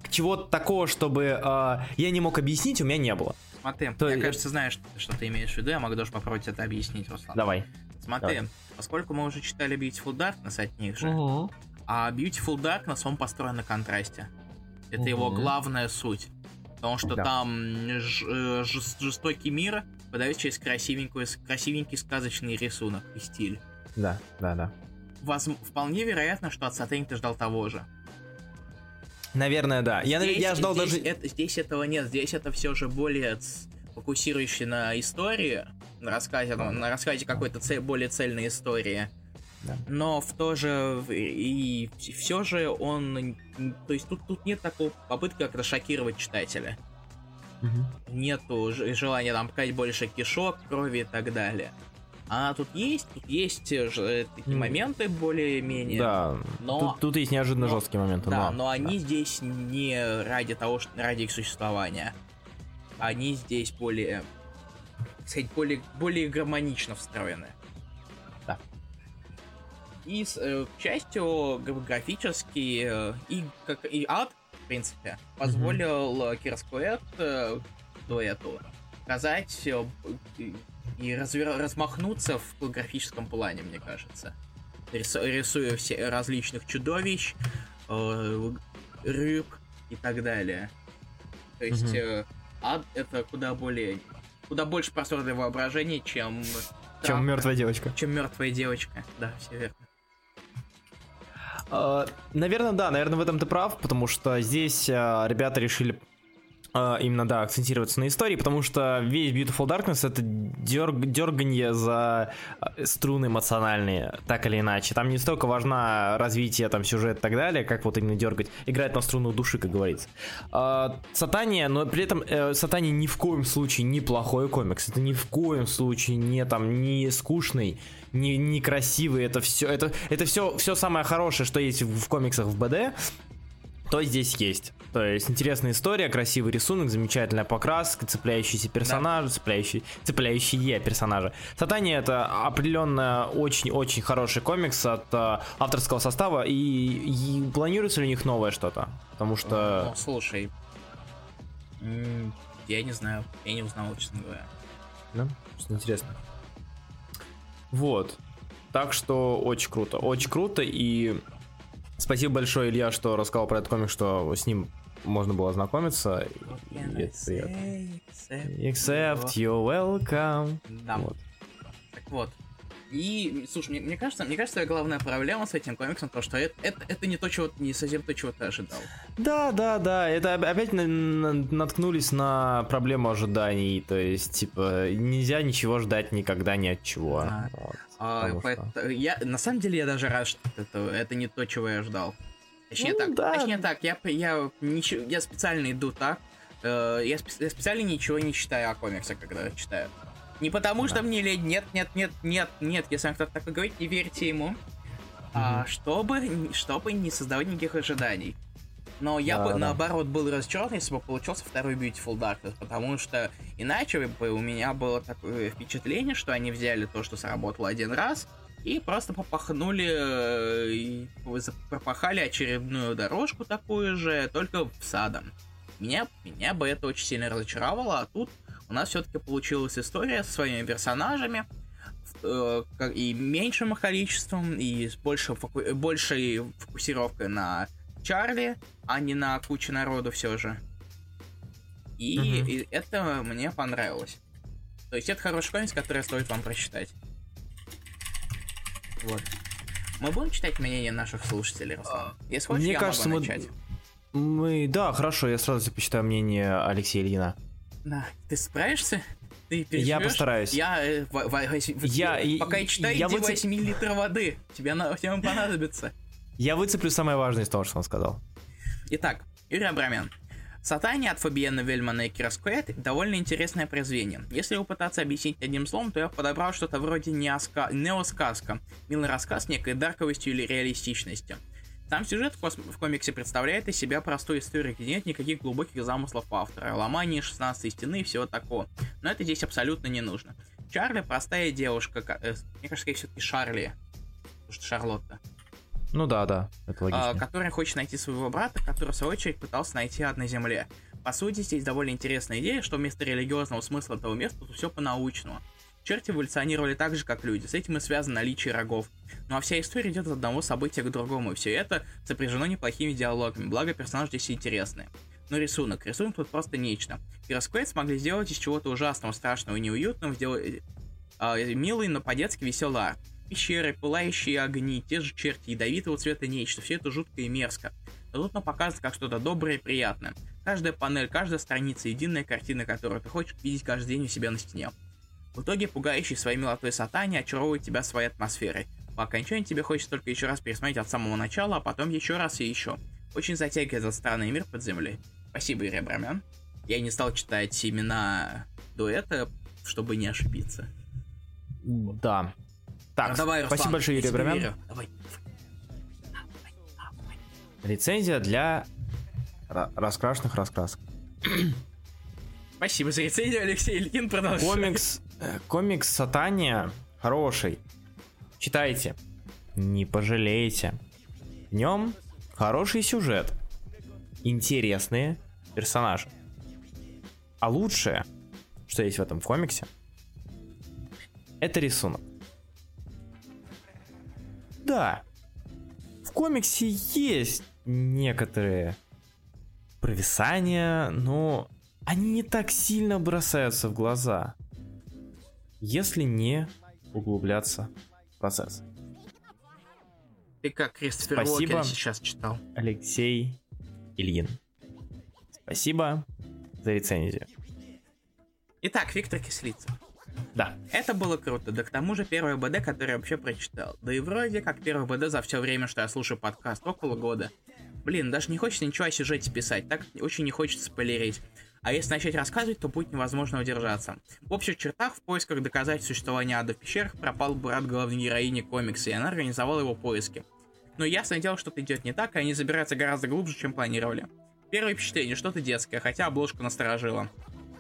чего-то такого, чтобы э, я не мог объяснить, у меня не было. смотри, То я, кажется, знаю, что, что ты имеешь в виду, я могу даже попробовать это объяснить, Руслан. Давай. Смотри, давай. поскольку мы уже читали Beautiful Darkness от них же, а Beautiful Darkness, он построен на контрасте. Это его Мгм. главная суть. Потому что Да. там ж- э, жес- жестокий мир подает через красивенькую, красивенький сказочный рисунок и стиль. Да, да, да. Возм- вполне вероятно, что от Сатани ты ждал того же. Наверное, да. Здесь- я ждал здесь даже... это- здесь этого нет, здесь это все же более фокусирующий на истории, на рассказе, ну, на рассказе какой-то цель- более цельной истории. Да. Но в то же и все же он, то есть тут тут нет такого попытки как-то шокировать читателя. Мгм. Нету желания там показать больше кишок, крови и так далее. А тут есть, тут есть э, ж- э, такие моменты более-менее. Да, Но- тут, тут есть неожиданно но- жесткие моменты, Да, но... но они здесь не ради того, что ради их существования. Они здесь более, так сказать, более, более гармонично встроены. Да. И э, к счастью, г- графический э, и, как, и ад, в принципе, позволил э, Кирскуэт э, дуэту сказать э, и- развер- размахнуться в графическом плане, мне кажется. Рису- рисуя все различных чудовищ, э, рыб и так далее. То есть э, ад это куда более куда больше простора для воображения, чем Чем травка, мертвая девочка. чем мертвая девочка. Да, все верно. А, Наверное, да, наверное, в этом ты прав, потому что здесь а, ребята решили именно, да, акцентироваться на истории, потому что весь Beautiful Darkness это дерг, дерганье за а, струны эмоциональные, так или иначе. Там не столько важно развитие, там, сюжет и так далее, как вот именно дергать, играть на струну души, как говорится. А, Сатания, но при этом э, Сатания ни в коем случае не плохой комикс, это ни в коем случае не там, не скучный, не, не красивый, это все, это, это все, все самое хорошее, что есть в комиксах в БД, то здесь есть. То есть интересная история, красивый рисунок, замечательная покраска, цепляющиеся персонажи, цепляющие, цепляющие персонажи. Сатания это определенно очень-очень хороший комикс от э, авторского состава, и, и планируется ли у них новое что-то? Потому что... Ну, слушай, я не знаю, я не узнал, честно говоря. Да, что интересно. Вот. Так что очень круто. Очень круто. И спасибо большое, Илья, что рассказал про этот комик, что с ним можно было ознакомиться. И это приятно. Except you're welcome. Да. Вот. Так вот, И, слушай, мне, мне кажется, мне кажется, главная проблема с этим комиксом, то, что это, это, это не то, чего не совсем то, чего ты ожидал. Да, да, да, это опять на- на- наткнулись на проблему ожиданий, то есть, типа, нельзя ничего ждать никогда ни от чего. Да. Вот, А, что- я, на самом деле я даже рад, что это, это не то, чего я ждал. Точнее Ну, так, да. точнее так, я, я, ничего, я специально иду так, э, я, я специально ничего не читаю о комиксах, когда читаю. Не потому, что мне лень, нет, нет, нет, нет, нет, если вам кто-то такой говорит, не верьте ему. А, чтобы, чтобы не создавать никаких ожиданий. Но я Да, бы да. наоборот был разочарован, если бы получился второй Beautiful Darkness, потому что иначе бы у меня было такое впечатление, что они взяли то, что сработало один раз, и просто попахнули, э, пропахали очередную дорожку такую же, только в садом. Меня, меня бы это очень сильно разочаровало, а тут у нас все-таки получилась история со своими персонажами, э, и меньшим их количеством, и с большей, фоку- большей фокусировкой на Чарли, а не на кучу народу все же. И, Мгм. и это мне понравилось. То есть это хороший комикс, который стоит вам прочитать. Вот. Мы будем читать мнение наших слушателей, Руслан? Если хочешь, Мне я кажется, могу мы- начать. Мы, да, хорошо, я сразу почитаю мнение Алексея Ильина. На, ты справишься? Ты Я переживешь? постараюсь. Я, э, в- в- в- Я- и- пока я читаю, я выцеп- 8 литров воды. Тебе, на, тебе понадобится. Я выцеплю самое важное из того, что он сказал. Итак, Юрий Абрамян. Сатане от Фабиена Вельмана и Кира Скуэт довольно интересное произведение. Если его пытаться объяснить одним словом, то я подобрал что-то вроде неоска... неосказка, милый рассказ некой дарковостью или реалистичностью. Сам сюжет в, комиксе представляет из себя простую историю, где нет никаких глубоких замыслов автора, ломания 16 стены и всего такого. Но это здесь абсолютно не нужно. Чарли простая девушка, ка- э, мне кажется, все-таки Шарли, потому что Шарлотта, Ну да, да, это а, логично. который хочет найти своего брата, который, в свою очередь, пытался найти ад на Земле. По сути, здесь довольно интересная идея, что вместо религиозного смысла этого места тут все по-научному. Черти эволюционировали так же, как люди, с этим и связано наличие рогов. Ну а вся история идет от одного события к другому, и все это сопряжено неплохими диалогами, благо персонажи здесь интересные. Но рисунок, рисунок тут просто нечто. Пиросквейт смогли сделать из чего-то ужасного, страшного и неуютного, сделать э, милый, но по-детски веселый арт. Пещеры, пылающие огни, те же черти, ядовитого цвета нечто, все это жутко и мерзко. Но тут нам показывает как что-то доброе и приятное. Каждая панель, каждая страница, единая картина, которую ты хочешь видеть каждый день у себя на стене. В итоге, пугающий своей милотой сатане очаровывает тебя своей атмосферой. По окончании тебе хочется только еще раз пересмотреть от самого начала, а потом еще раз и еще. Очень затягивает этот странный мир под землей. Спасибо, Ирия Абрамян. Я не стал читать имена дуэта, чтобы не ошибиться. Да. Так, Ну, давай, спасибо Руслан, большое, я Юрий Абрамян. Давай. Рецензия для ра- раскрашенных раскрасок. Спасибо за рецензию, Алексей Ильин, продолжай. Комикс, комикс Сатания хороший. Читайте. Не пожалеете. В нем хороший сюжет. Интересные персонажи. А лучшее, что есть в этом комиксе, это рисунок. Да, в комиксе есть некоторые провисания, но они не так сильно бросаются в глаза, если не углубляться в процесс. Ты как Кристофер Спасибо. Уокер сейчас читал. Алексей Ильин. Спасибо за рецензию. Итак, Виктор Кислицын. Да, Это было круто, да к тому же первое БД, которое я вообще прочитал. Да и вроде как первое БД за все время, что я слушаю подкаст, около года. Блин, даже не хочется ничего о сюжете писать, так очень не хочется спойлерить. А если начать рассказывать, то будет невозможно удержаться. В общих чертах, в поисках доказательств существования ада в пещерах пропал брат главной героини комикса, и она организовала его поиски. Но ясное дело, что-то идет не так, и они забираются гораздо глубже, чем планировали. Первое впечатление, что-то детское, хотя обложка насторожила.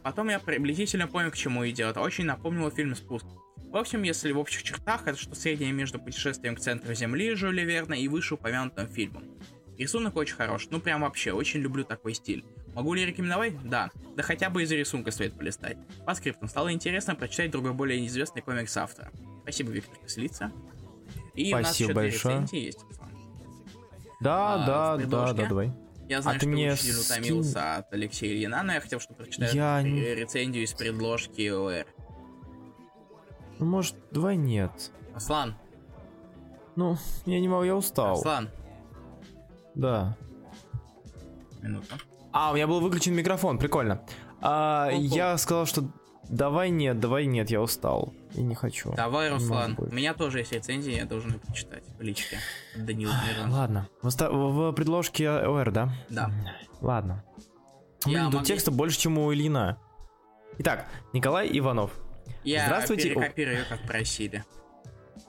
Потом я приблизительно понял, к чему идет. Очень напомнило фильм «Спуск». В общем, если в общих чертах, это что среднее между путешествием к центру Земли Жюля Верна и вышеупомянутым фильмом. Рисунок очень хорош, ну прям вообще, очень люблю такой стиль. Могу ли рекомендовать? Да. Да хотя бы из-за рисунка стоит полистать. По скриптам стало интересно прочитать другой более неизвестный комикс автора. Спасибо, Виктор Кислица. И у нас Спасибо еще две большое. рецензии есть. Да, А, да, да, да, давай. Я знаю, А что ты мне ты очень скинь- утомился от Алексея Ильина, но я хотел, чтобы прочитать Я рецензию из предложки ОР. Ну, может, давай нет. Аслан, Ну, я не могу, я устал. Аслан, Да. минуту. А, у меня был выключен микрофон, прикольно. А, я сказал, что давай нет, давай нет, я устал. И не хочу. Давай, Руслан. У меня тоже есть рецензии, я должен их прочитать в личке. Данил Мирон. Ладно. В, в- предложке ОР, да? Да. Ладно. Я Блин, тут могу- текста больше, чем у Ильина. Итак, Николай Иванов. Я Здравствуйте. перекопирую, как просили.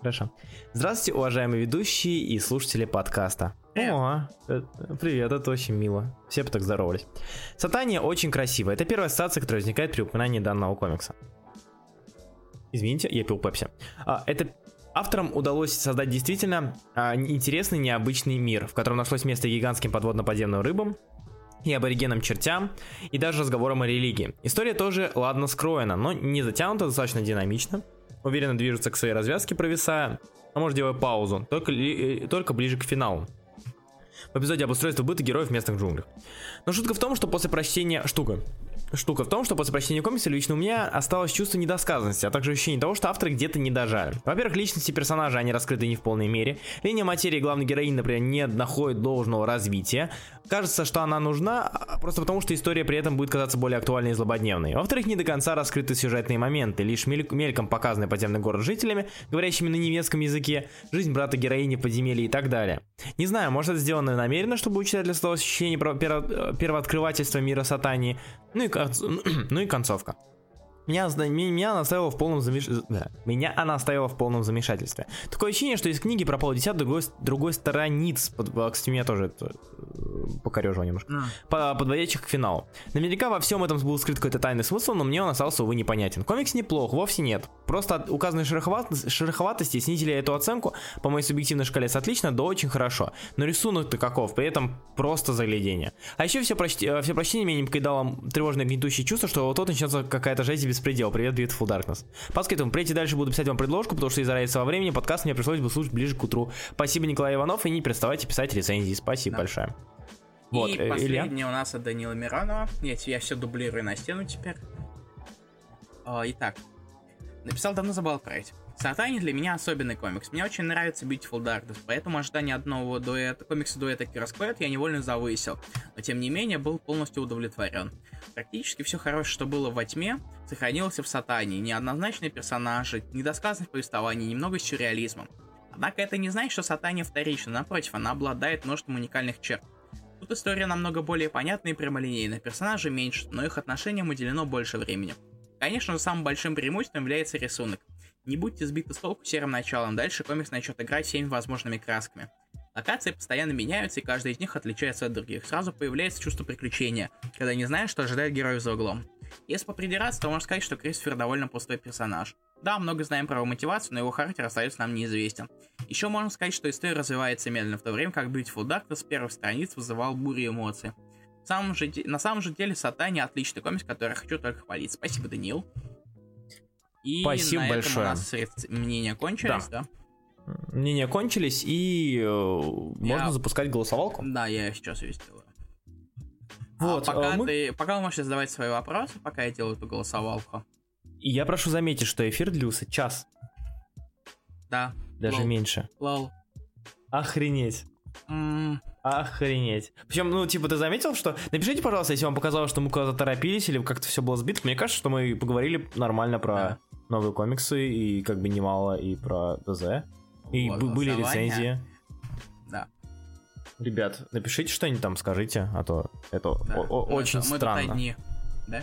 Хорошо. Здравствуйте, уважаемые ведущие и слушатели подкаста. О, э, привет, это очень мило. Все бы так здоровались. Сатания очень красивая. Это первая ассоциация, которая возникает при упоминании данного комикса. Извините, я пил пепси. А, это авторам удалось создать действительно а, интересный, необычный мир, в котором нашлось место гигантским подводно-подземным рыбам, и аборигенам чертям, и даже разговорам о религии. История тоже ладно скроена, но не затянута, достаточно динамично. Уверенно движется к своей развязке, провисая, а может делая паузу, только, ли- э, только ближе к финалу. В эпизоде об устройстве быта героев в местных джунглях. Но шутка в том, что после прочтения... Штука. Штука в том, что после прочтения комикса лично у меня осталось чувство недосказанности, а также ощущение того, что авторы где-то не дожали. Во-первых, личности персонажа они раскрыты не в полной мере. Линия материи главной героини, например, не находит должного развития. Кажется, что она нужна, а, просто потому что история при этом будет казаться более актуальной и злободневной. Во-вторых, не до конца раскрыты сюжетные моменты, лишь мель- мельком показанный подземный город жителями, говорящими на немецком языке, жизнь брата героини в подземелье и так далее. Не знаю, может это сделано намеренно, чтобы у читателя создалось ощущение перво- первооткрывательства мира сатании, ну и, конц- <clears throat> ну и концовка. Меня, меня она оставила в полном замеш... да. Меня она оставила в полном замешательстве. Такое ощущение, что из книги пропал десяток другой, другой страниц. Под- а, Кстати, меня тоже это э, покорежило немножко. Ну, По- подводящих к финалу. Наверняка во всем этом был скрыт какой-то тайный смысл, но мне он остался, увы, непонятен. Комикс неплох, вовсе нет. Просто от указанной шероховат- шероховатости снизили эту оценку по моей субъективной шкале с отлично до очень хорошо. Но рисунок-то каков, при этом просто заглядение. А еще все, прочти- э, все прочтение меня не покидало тревожное гнетущее чувство, что вот тут начнется какая-то жесть и беспредел. Привет, Beautiful Darkness. Поскольку впредь и дальше буду писать вам предложку, потому что из-за разницы во времени подкаст мне пришлось бы слушать ближе к утру. Спасибо, Николай Иванов, и не переставайте писать рецензии. Спасибо Да. большое. Вот, и э, Илья. последний у нас от Данила Миронова. Я, я все дублирую на стену теперь. А, итак, написал давно забыл отправить. Сатани для меня особенный комикс. Мне очень нравится Beautiful Darkness, поэтому ожидание одного дуэта, комикса дуэта Киросклэд я невольно завысил. Но тем не менее был полностью удовлетворен. Практически все хорошее, что было во тьме, сохранилось в Сатане. Неоднозначные персонажи, недосказанность повествования, немного сюрреализма. Однако это не значит, что Сатания вторична, напротив, она обладает множеством уникальных черт. Тут история намного более понятная и прямолинейная, персонажей меньше, но их отношениям уделено больше времени. Конечно самым большим преимуществом является рисунок. Не будьте сбиты с толку серым началом, дальше комикс начнет играть всеми возможными красками. Локации постоянно меняются, и каждая из них отличается от других. Сразу появляется чувство приключения, когда не знаешь, что ожидает героев за углом. Если попридираться, то можно сказать, что Кристофер довольно пустой персонаж. Да, много знаем про его мотивацию, но его характер остается нам неизвестен. Еще можно сказать, что история развивается медленно, в то время как Beautiful Dark с первых страниц вызывал бурю эмоций. Самом же на самом же деле Сатани отличный комикс, который я хочу только хвалить. Спасибо, Даниил. И Спасибо на этом большое. у нас мнения кончились, да? Мнения кончились, и э, можно запускать голосовалку. Да, я сейчас ее сделаю. Вот, а пока, а мы- ты, пока вы можете задавать свои вопросы, пока я делаю эту голосовалку. И я прошу заметить, что эфир длился час, Да. даже Лол. меньше. Лол. Охренеть. М, Охренеть. Причем, ну, типа, ты заметил, что... Напишите, пожалуйста, если вам показалось, что мы куда-то торопились или как-то все было сбито. Мне кажется, что мы поговорили нормально про Да. Новые комиксы и как бы немало и про ДЗ. И Вот, бы- были рецензии. Да. Ребят, напишите что-нибудь там, скажите, а то это да. о- о- Мы очень тут- мы тут странно. одни. Да?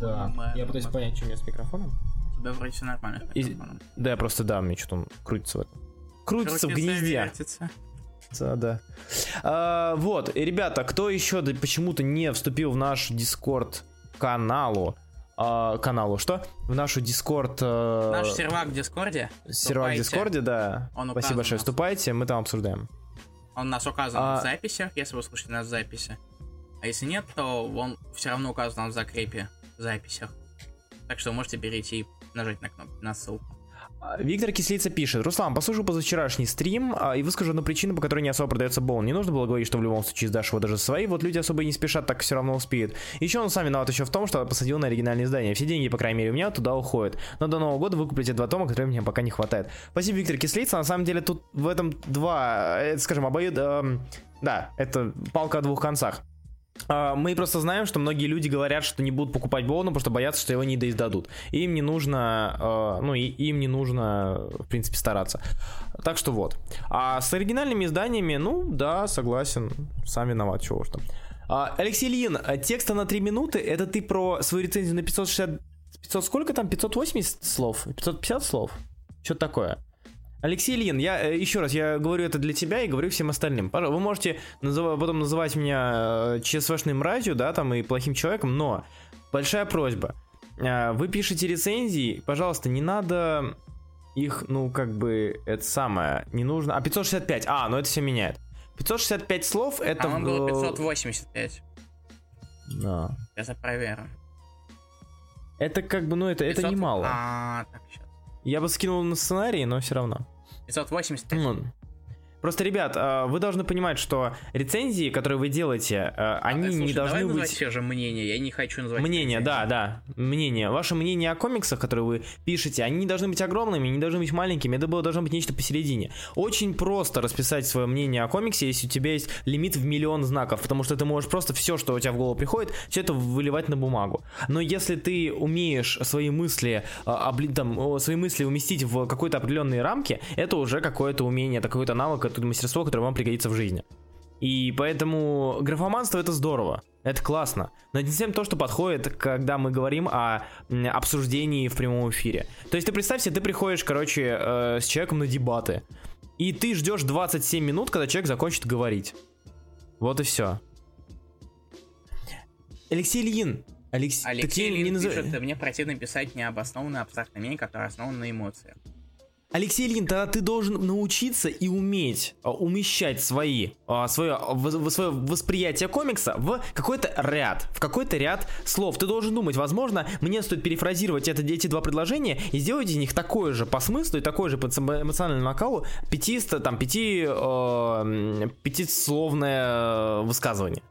Да. Мы- Я пытаюсь мы- понять, что у меня с микрофоном. У тебя вроде все нормально. И-. Да, я просто, да, мне что-то он крутится в этом. Крутится в Крутится, гнезде. вертится. Да, да. А, вот, и, ребята, кто еще да почему-то не вступил в наш Дискорд каналу, а, каналу, что? В нашу Дискорд... э, Наш сервак в Дискорде, сервак в. Дискорде, да. Он Спасибо большое. Вступайте, мы там обсуждаем. он у нас указан А- в записях, если вы слушаете нас в записи. А если нет, то он все равно указан в закрепе в записях. Так что можете перейти и нажать на кнопку, на ссылку. Виктор Кислица пишет. Руслан, послушал позавчерашний стрим а, и выскажу одну причину, по которой не особо продается Боун. Не нужно было говорить, что в любом случае сдашь его даже свои. Вот люди особо и не спешат, так все равно успеют. Еще он сам виноват еще в том, что посадил на оригинальное издание. Все деньги, по крайней мере, у меня туда уходят. Но до Нового года выкуплю эти два тома, которые мне пока не хватает. Спасибо, Виктор Кислица. На самом деле тут в этом два, э, скажем, обоюд... Э, да, это палка о двух концах. А, мы просто знаем, что многие люди говорят, что не будут покупать Боуна, потому что боятся, что его не доиздадут. Им не нужно, а, ну, и им не нужно, в принципе, стараться. Так что вот. А с оригинальными изданиями, ну, да, согласен, сам виноват, чего уж там. А, Алексей Ильин, текста на 3 минуты, это ты про свою рецензию на 560... 500 сколько там? 580 слов? 550 слов? Что-то такое. Алексей Ильин, я э, еще раз, я говорю это для тебя и говорю всем остальным. Пожалуйста, вы можете назыв, потом называть меня э, ЧСВшной мразью, да, там, и плохим человеком, но большая просьба. Э, вы пишете рецензии, пожалуйста, не надо их, ну, как бы, это самое, не нужно... А, 565, а, ну это все меняет. 565 слов, это... А он был 585. Да. Я проверю. Это как бы, ну, это, 500... это немало. А, так, сейчас. Я бы скинул на сценарий, но все равно. 580 Ну, Просто, ребят, а, вы должны понимать, что рецензии, которые вы делаете, а, они Слушай, не должны давай быть... все же мнение, я не хочу называть Мнение, да, да, мнение. Ваше мнение о комиксах, которые вы пишете, они не должны быть огромными, не должны быть маленькими, это было должно быть нечто посередине. Очень просто расписать свое мнение о комиксе, если у тебя есть лимит в миллион знаков, потому что ты можешь просто все, что у тебя в голову приходит, все это выливать на бумагу. Но если ты умеешь свои мысли, а, там, свои мысли уместить в какой-то определенные рамки, это уже какое-то умение, это какой-то навык, это мастерство, которое вам пригодится в жизни. И поэтому графоманство это здорово, это классно. Но не совсем то, что подходит, когда мы говорим о обсуждении в прямом эфире. То есть ты представь себе, ты приходишь, короче, э, с человеком на дебаты, и ты ждешь 27 минут, когда человек закончит говорить. Вот и все. Алексей Ильин. Алекс... Алексей Ильин не назов... пишет, мне противно писать необоснованное абстрактное мнение, которое основано на эмоциях. Алексей Ильин, тогда ты должен научиться и уметь а, умещать свои, а, свое, свое восприятие комикса в какой-то ряд, в какой-то ряд слов. Ты должен думать, возможно, мне стоит перефразировать это, эти два предложения и сделать из них такое же по смыслу и такое же по эмоциональному накалу пяти, там, пяти, э, пятисловное высказывание.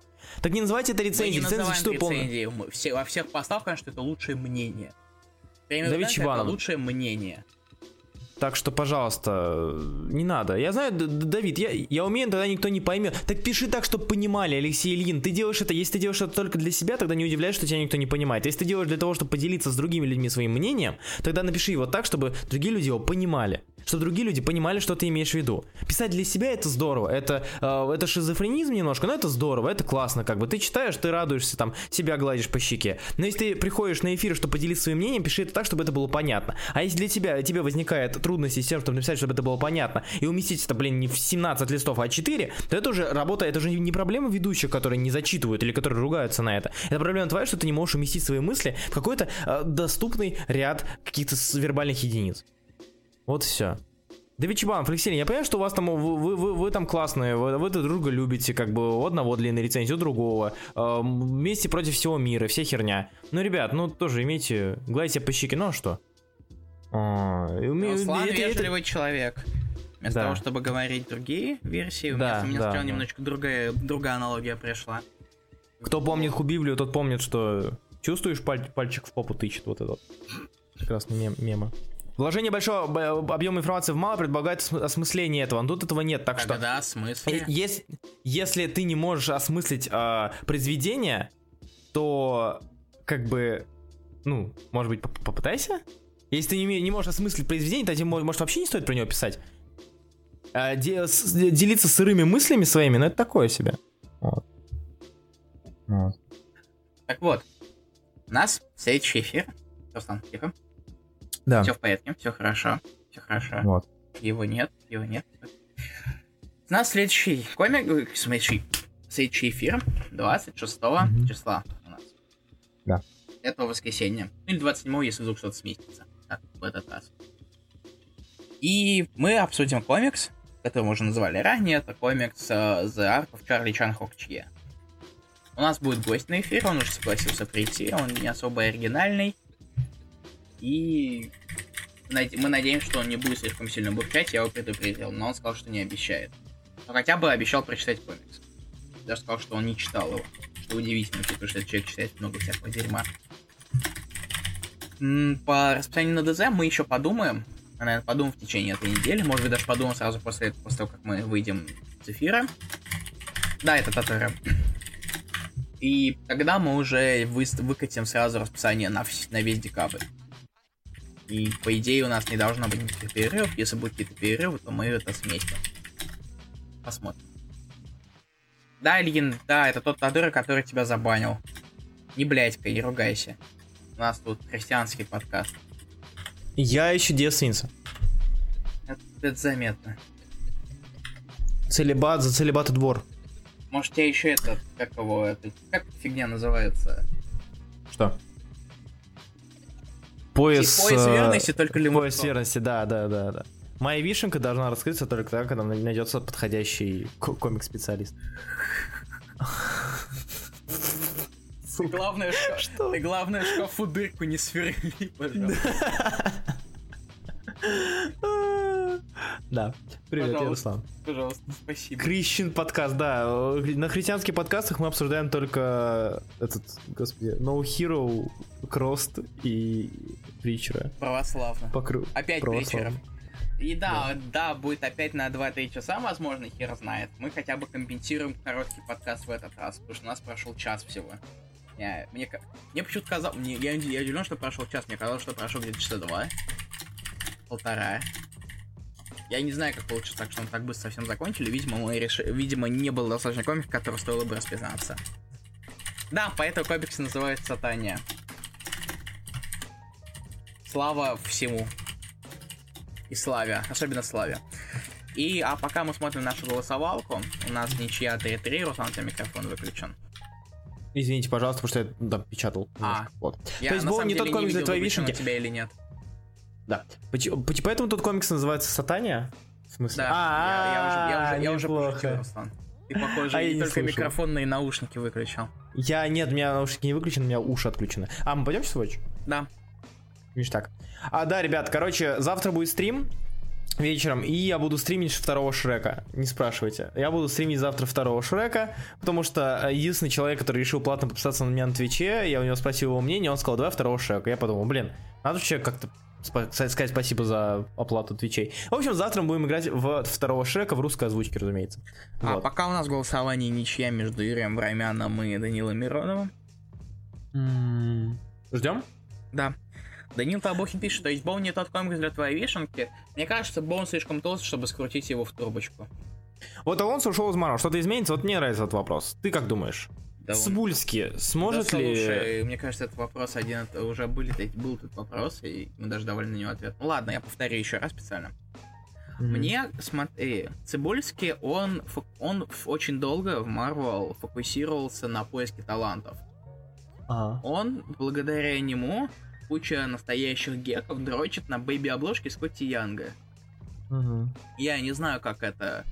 Так не называйте это рецензией. Рецензией. Полно... Все, во всех постах, конечно, это лучшее мнение. Давид Чебанов. Это лучшее мнение. Так что, пожалуйста, не надо. Я знаю, Давид, я, я умею, тогда никто не поймет. Так пиши так, чтобы понимали, Алексей Ильин. Ты делаешь это, если ты делаешь это только для себя, тогда не удивляйся, что тебя никто не понимает. Если ты делаешь для того, чтобы поделиться с другими людьми своим мнением, тогда напиши его так, чтобы другие люди его понимали чтобы другие люди понимали, что ты имеешь в виду. Писать для себя это здорово, это, э, это шизофренизм немножко, но это здорово, это классно, как бы ты читаешь, ты радуешься, там, себя гладишь по щеке. Но если ты приходишь на эфир, чтобы поделиться своим мнением, пиши это так, чтобы это было понятно. А если для тебя, тебе возникает трудности с тем, чтобы написать, чтобы это было понятно, и уместить это, блин, не в 17 листов, а 4, то это уже работа, это уже не проблема ведущих, которые не зачитывают или которые ругаются на это. Это проблема твоя, что ты не можешь уместить свои мысли в какой-то э, доступный ряд каких-то вербальных единиц. Вот все. Да Чебанов, Алексей, я понимаю, что у вас там, вы, вы, вы, вы там классные, вы, вы друг друга любите, как бы у одного длинной рецензии, у другого, э, вместе против всего мира, вся херня. Ну, ребят, ну тоже имейте, гладите по щеке, ну а что? А, Руслан это, вежливый это... человек. Вместо да. того, чтобы говорить другие версии, да, у меня да, да. немножечко другая, другая аналогия пришла. Кто помнит Хубиблию, тот помнит, что чувствуешь паль пальчик в попу тычет вот этот прекрасный мем мема. Вложение большого объема информации в мало предполагает осмысление этого, но тут этого нет, так что... Да, смысле? Если, если ты не можешь осмыслить э, произведение, то как бы, ну, может быть, попытайся? Если ты не, не можешь осмыслить произведение, то тебе, может, вообще не стоит про него писать. А, де, с, делиться сырыми мыслями своими, ну это такое себе. Вот. Вот. Так вот, у нас следующий эфир. Руслан, тихо. Да. Все в порядке, все хорошо, все хорошо. Вот. Его нет, его нет. У нас следующий комик, э, следующий, следующий эфир 26 mm-hmm. числа у нас. Да. Этого воскресенья. Ну или 27 если вдруг что-то сместится. Так, в этот раз. И мы обсудим комикс, который мы уже называли ранее. Это комикс uh, The Ark of Charlie Chan Хокчье. У нас будет гость на эфир, он уже согласился прийти, он не особо оригинальный. И Мы надеемся, что он не будет слишком сильно бурчать, я его предупредил, но он сказал, что не обещает. Но хотя бы обещал прочитать комикс. Даже сказал, что он не читал его. Что удивительно, потому что этот человек читает много всякого дерьма. По расписанию на ДЗ мы еще подумаем. Мы, наверное, подумаем в течение этой недели. Может быть, даже подумаем сразу после, после того, как мы выйдем с эфира. Да, это Татара. И тогда мы уже вы- выкатим сразу расписание на, на весь декабрь. И по идее у нас не должно быть никаких перерывов. Если будут какие-то перерывы, то мы это сместим. Посмотрим. Да, Ильин, да, это тот Тадыра, который тебя забанил. Не блядь-ка, не ругайся. У нас тут христианский подкаст. Я еще девственница. Это, это заметно. Целебат за целебат и двор. Может, тебя еще это, как его, это, как фигня называется? Что? Пояс... Пояс э, верности, только лимон. Пояс верности, да, да, да, да. Моя вишенка должна раскрыться только тогда, когда найдется подходящий ко- комик-специалист. Ты главное, Что? ты главное шкафу дырку не сверли, пожалуйста. <laughs> Да. Привет, я Пожалуйста. Руслан. Пожалуйста, спасибо. Крищен подкаст, да. На христианских подкастах мы обсуждаем только этот, господи, No Hero, Крост и Притчера. Православно. Покру... Опять притчеров. И да, да, будет опять на 2-3 часа, возможно, хер знает. Мы хотя бы компенсируем короткий подкаст в этот раз, потому что у нас прошел час всего. Я, мне, мне почему-то казалось, мне, я, я удивлен, что прошел час, мне казалось, что прошел где-то часа два, полтора. Я не знаю, как получилось так, что мы так быстро совсем закончили. Видимо, мы реши- видимо, не было достаточно комик, который стоило бы распознаться. Да, поэтому комикс называется Сатания. Слава всему и Славе, особенно Славе. И, а пока мы смотрим нашу голосовалку, у нас ничья 3-3, Руслан, у тебя микрофон выключен. Извините, пожалуйста, потому что я там печатал. немножко. Вот. Я, То есть был не тот комикс для твоей вишенки? тебя или нет. Да. Поэтому тот комикс называется Сатания? В смысле? Да, я, я уже, я уже, я уже Руслан. Ты, похоже, А не не только слышал. микрофонные наушники выключил. Я, нет, у меня наушники не выключены, у меня уши отключены. А, мы пойдем в Switch? Да. Ништяк. А, да, ребят, короче, завтра будет стрим вечером, и я буду стримить второго Шрека. Не спрашивайте. Я буду стримить завтра второго Шрека, потому что э, единственный человек, который решил платно подписаться на меня на Твиче, я у него спросил его мнение, он сказал, давай второго Шрека. Я подумал, блин, надо вообще как-то сказать спасибо за оплату Твичей. В общем, завтра мы будем играть в второго Шрека в русской озвучке, разумеется. А Вот. пока у нас голосование ничья между Юрием Враймяном и Данилом Мироновым. М, Ждем? Да. Данил Табухин пишет, то есть Боун не тот комикс для твоей вишенки. Мне кажется, Боун слишком толстый, чтобы скрутить его в турбочку. Вот Алонсо ушел из Маро. Что-то изменится? Вот мне нравится этот вопрос. Ты как думаешь? Он- Цибульский сможет Да, ли... слушай, мне кажется, этот вопрос один, уже были, был этот вопрос, и мы даже давали на него ответ. Ну ладно, я повторю еще раз специально. Мгм. Мне, смотри, Цибульский, он, он очень долго в Marvel фокусировался на поиске талантов. Ага. Он, благодаря нему, куча настоящих геков дрочит на бэйби-обложке Скотти Янга. Мгм. Я не знаю, как это...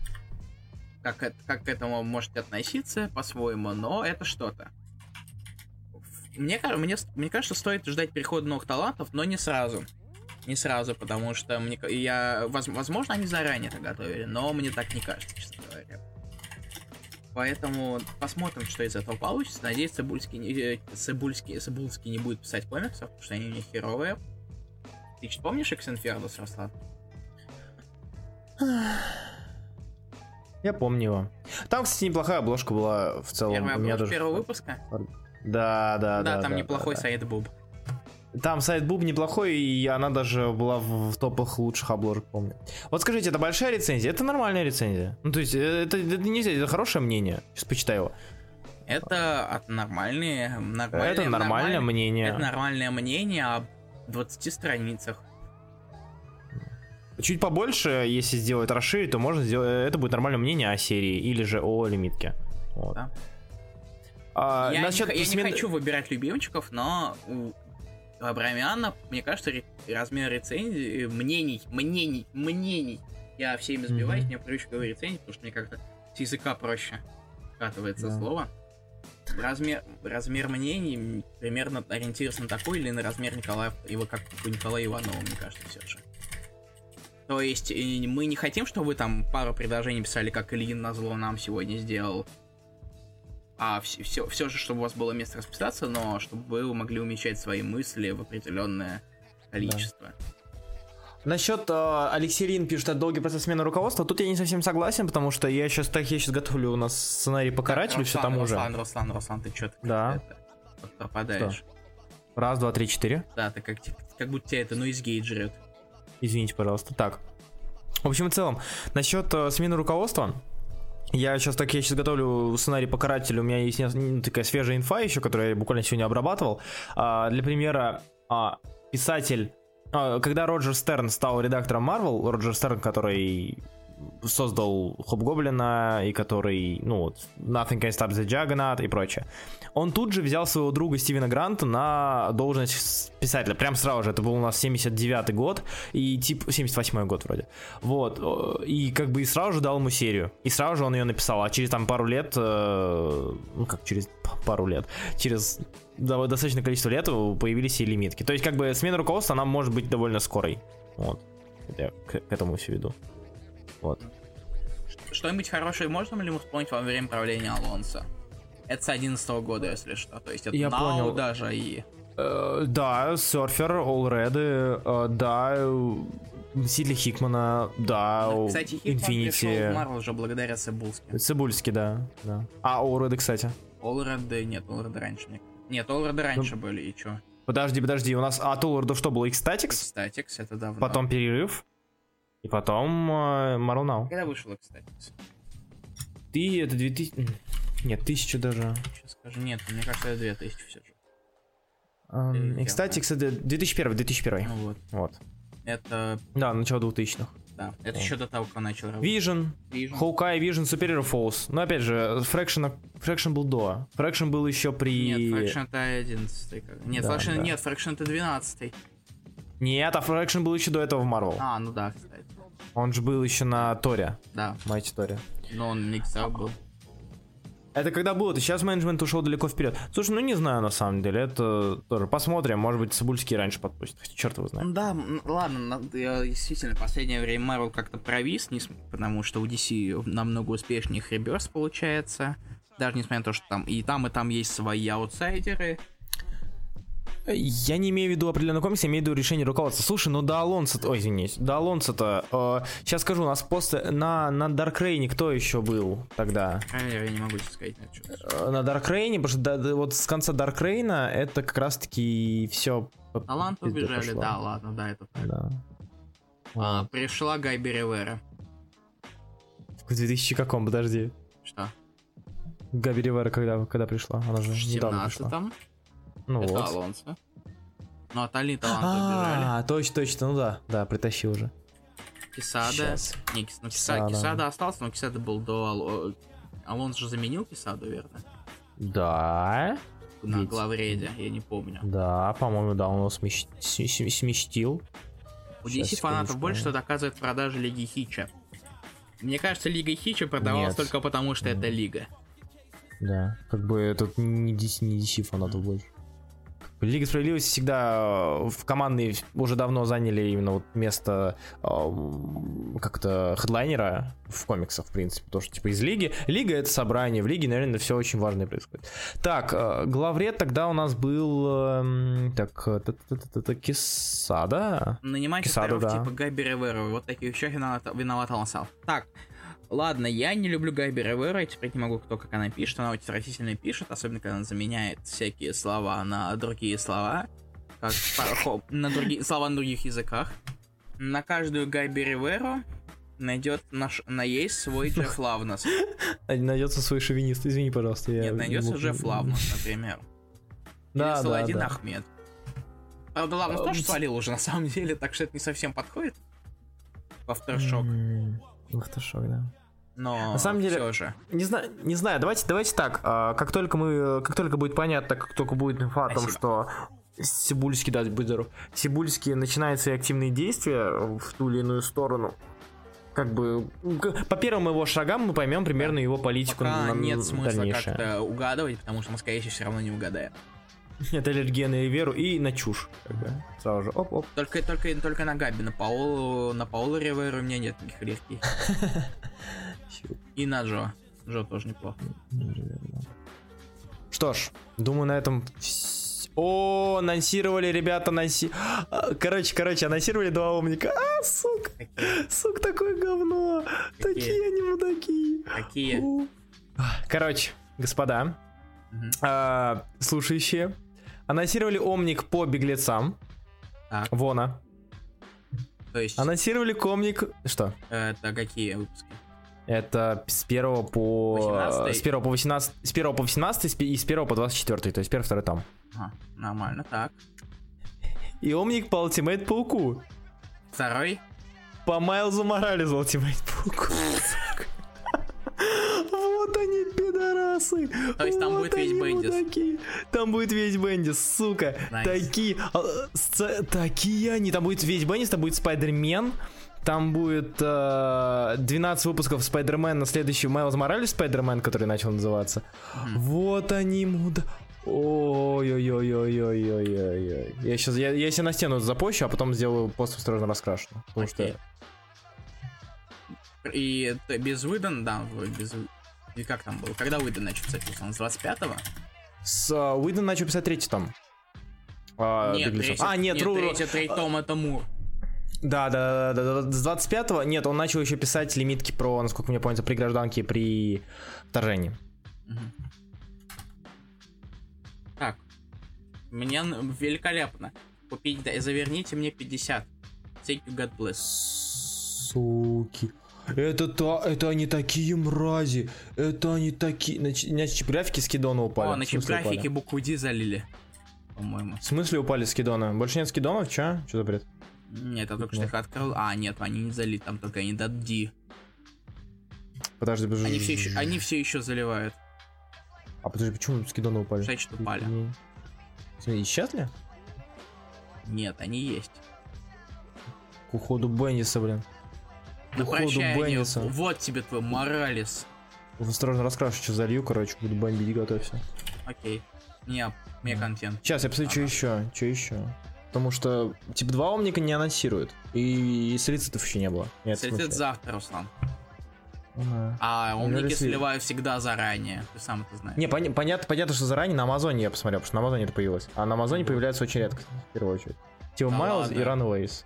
Как, это, как к этому можете относиться по-своему, но это что-то. Мне, мне, мне кажется, стоит ждать перехода новых талантов, но не сразу. Не сразу, потому что мне, я, воз- возможно, они заранее это готовили, но мне так не кажется, честно говоря. Поэтому посмотрим, что из этого получится. Надеюсь, Цибульский, не- э, Цибульский, Цибульский не будет писать комиксов, потому что они у них херовые. Ты помнишь Infernos, Руслан? Я помню его. Там, кстати, неплохая обложка была в целом. Первая обложка даже- первого выпуска? Да, да, Да, да. там да, неплохой да, сайт Буб. Там сайт Буб неплохой, и она даже была в, в топах лучших обложек, помню. Вот скажите, это большая рецензия? Это нормальная рецензия? Ну, то есть, э, это, это нельзя, это хорошее мнение. Сейчас почитаю его. Это от нормальные, нормальные, это нормальное мнение. Это нормальное мнение о 20 страницах. Чуть побольше, если сделать расширить, то можно сделать. Это будет нормальное мнение о серии или же о лимитке. Вот. Да. А, я насчет не, я смен- не хочу выбирать любимчиков, но у Абрамяна, мне кажется, ре- размер рецензий, э, мнений, мнений, мнений. Я всеми сбиваюсь, Мгм. мне привычка говорить рецензии, потому что мне как-то с языка проще скатывается Да. слово. размер, размер мнений примерно ориентируется на такой или на размер Николая, его как у Николая Иванова, мне кажется, все же. То есть мы не хотим, чтобы вы там пару предложений писали, как Ильин на зло нам сегодня сделал. А все, все, все же, чтобы у вас было место расписаться, но чтобы вы могли умещать свои мысли в определенное количество. Насчет э, Алексей Лин пишет, это долгий процесс смены руководства. Тут я не совсем согласен, потому что я сейчас так я сейчас готовлю у нас сценарий по карателю, все тому же. Руслан, Руслан, Руслан, ты что-то Да. пропадаешь. Раз, два, три, четыре. Да, ты как, как будто тебя это, ну, из гейт жрет. Извините, пожалуйста. Так. В общем и целом, насчет э, смены руководства. Я сейчас так, я сейчас готовлю сценарий по карателю, у меня есть ну, такая свежая инфа еще, которую я буквально сегодня обрабатывал. А, для примера, а, писатель, а, когда Роджер Стерн стал редактором Marvel, Роджер Стерн, который создал Хоб-Гоблина и который, ну вот, Nothing Can Stop the Juggernaut и прочее. Он тут же взял своего друга Стивена Гранта на должность писателя. Прям сразу же. Это был у нас 79-й год и типа 78-й год вроде. Вот. И как бы и сразу же дал ему серию. И сразу же он ее написал. А через там пару лет, э, ну как через пару лет, через достаточное количество лет появились и лимитки. То есть как бы смена руководства, она может быть довольно скорой. Вот. Я к, к этому все веду. Вот. Что-нибудь хорошее можно ли мы вспомнить во время правления Алонса? Это с 11 года, если что. То есть это Я Now понял. даже и... Э, да, серфер, Allred, э, да, Сидли Хикмана, да, Кстати, Хитман пришел в. Marvel уже благодаря Цибулски. Цибульский, да, да. А, Allred, кстати. Allred, нет, Allred раньше. Мне... Нет, Allred раньше были, и чё? Подожди, подожди, у нас от Allred что было? X-Statics, Xstatix, это давно. потом перерыв, и потом э, Marvel Now. Когда вышел Xstatix? Ты, это 2000... м, Нет, тысячу даже. Сейчас скажу. Нет, мне кажется, это 2000 все же. Эм, Ты X-Statics это 2001, 2001. Ну вот. Вот. Это, Да, начало 2000-х. да, это еще до того, как он начал работать. Vision, Vision. Hawkeye, Vision, Superior Force. Но опять же, Fraction, Fraction был до. Fraction был еще при... Нет, Fraction это 11 как- Нет, Да, Fraction, да. нет, Fraction это 12 Нет, а Fraction был еще до этого в Marvel. А, ну да, кстати. Он же был еще на Торе. Да, Майте Торе. но он миксер был. Это когда было? Сейчас менеджмент ушел далеко вперед. Слушай, ну не знаю на самом деле. Это тоже посмотрим. Может быть, Цибульский раньше подпустит. Хотя черт его знает. Да, ладно, действительно, в последнее время Marvel как-то провис, потому что у DC намного успешнее их реберс получается. Даже несмотря на то, что там и там, и там есть свои аутсайдеры. Я не имею в виду определенный комикс, я имею в виду решение руководства. Слушай, ну до Алонса... Ой, извините. До Алонса-то... сейчас скажу, у нас после... На, на Dark Reign кто еще был тогда? Э, Я не могу сейчас сказать. Э, На Dark Reign, потому что да- да, вот с конца Dark Reign это как раз-таки все... Таланты убежали, да, ладно, да, это так. Да. А, пришла Гайби Ривера. В 2000 каком, подожди. Что? Габи Ривера когда, когда пришла? Она же недавно пришла. 17-м. Ну это вот. Алонсо. Ну, от Али таланты. А, точно, точно, ну да, да, притащил уже. Кисада. Щас. Не, Кис- ну, Киса- Кисада. Кисада остался, но Кисада был до... Ало- Алонсо же заменил Кисаду, верно? Да, На Ведь- главреде, я не помню. да, по-моему, да, он его смещ- с- с- сместил. У DC фанатов секундочку. больше, что доказывает продажи Лиги Хича. Мне кажется, Лига Хича продавалась Нет. только потому, что это Лига. Да, как бы этот не DC, не DC фанатов больше. Лига Справедливости всегда э, в командные уже давно заняли именно вот место эм, как-то хедлайнера в комиксах, в принципе. Потому что, типа, из Лиги... Лига — это собрание. В Лиге, наверное, все очень важное происходит. Так, э, главред тогда у нас был... эм, так, э, та-та-та-та-та, Кисада. Нанимать Кисаду, актеров да. типа Габи Ривера. Вот таких вещах виноват, виноват. Так, ладно, я не люблю Габи Ривера, я теперь не могу, кто как она пишет. Она очень отвратительно пишет, особенно когда она заменяет всякие слова на другие слова. Как на другие слова на других языках. На каждую Габи Риверу найдет наш на есть свой Джефф Лавнес. <laughs> Найдется свой шовинист. Извини, пожалуйста. я Нет, не найдется мог- Джефф Лавнес, например. <laughs> Да, Или да, Саладин да. Ахмед. Правда, Лавнес А, тоже м, свалил уже, на самом деле, так что это не совсем подходит. В Aftershock, да. Но На самом деле- все же. Не знаю, не знаю, давайте, давайте так. а, Как только мы, как только будет понятно, как только будет инфа о том, что Сибульский, да, будь здоров, Сибульский начинает свои активные действия в ту или иную сторону, как бы по первым его шагам мы поймем примерно его политику Пока на нет смысла дальнейшее. как-то угадывать, потому что мы, скорее всего, все равно не угадаем. Это аллергия на веру и на чушь. Бы. Сразу же, оп-оп. Только, только, только на Габи, на Паолу, на Паолу Риверу у меня нет никаких аллергий. <laughs> И на Джо. Джо тоже неплохо. Что ж, думаю, на этом... О, анонсировали, ребята, анонси... А, Короче, короче, анонсировали два умника. А, сука, Какие? сука, такое говно. Какие? Такие они мудаки. Какие? У. Короче, господа, Мгм. а, слушающие, анонсировали омник по беглецам. Так. Вона. То есть, Анонсировали комник... Что? это какие выпуски? Это с 1 по... 18? С 1 по 18... С 1 по 18 с пи- и с 1 по 24, то есть первый, второй там. Ага, нормально, так. И омник по Ultimate Пауку. Второй? По Майлзу Морализу Ultimate Пауку. Вот они, пидорасы. То есть там Вот будет весь Бендис. мудаки. Там будет весь Бендис, сука. Такие... а, Такие они. Там будет весь Бендис, там будет Спайдермен. Там будет э, 12 выпусков Спайдермена, следующий Майлз Моралес Спайдермен, который начал называться. Мгм. Вот они, муда... Ой-ой-ой-ой-ой-ой-ой. Я сейчас, я, я себе на стену запощу, а потом сделаю пост осторожно раскрашенный. Потому Окей. что И это без выдан, да, без... И как там было? Когда выдан начал писать? Он с 25-го? с Уидон начал писать третий том. А, нет, третий, а, нет, Ру- третий, третий том это Мур. Да, да, да, да, да, с 25-го, нет, он начал еще писать лимитки про, насколько мне помнится, при гражданке при вторжении. Так. Мне великолепно. Купить, да, заверните мне 50. Thank you, God bless. Суки. Это, та, это они такие мрази. Это они такие... Значит, значит, графики с Кидона упали. О, на смысле графике упали? букву D залили. По-моему. В смысле упали с Кидона? Больше нет скидонов? Чё? Чё за бред? Нет, я только что их открыл. А, нет, они не залили, там только они до D. Подожди, подожди. Они все еще, они все еще заливают. А подожди, почему с Кидона упали? Значит, упали. Они- Смотри, исчезли? Нет, они есть. К уходу Бенниса, блин. К уходу Бенниса. вот тебе твой Моралес. Осторожно раскрашу, что залью, короче, буду бомбить, готовься. Окей. Не, мне контент. Сейчас, я посмотрю, что еще, что еще. Потому что, типа, два омника не анонсируют. И, и солицитов еще не было. Нет, завтра, Руслан. Ага. А Неужели умники слили? сливаю всегда заранее. Ты сам это знаешь. Не, поня- понятно, понятно, что заранее на Амазоне я посмотрел, потому что на Амазоне это появилось. А на Амазоне появляется очень редко, в первую очередь. Типа Да Майлз ладно. и Runaways.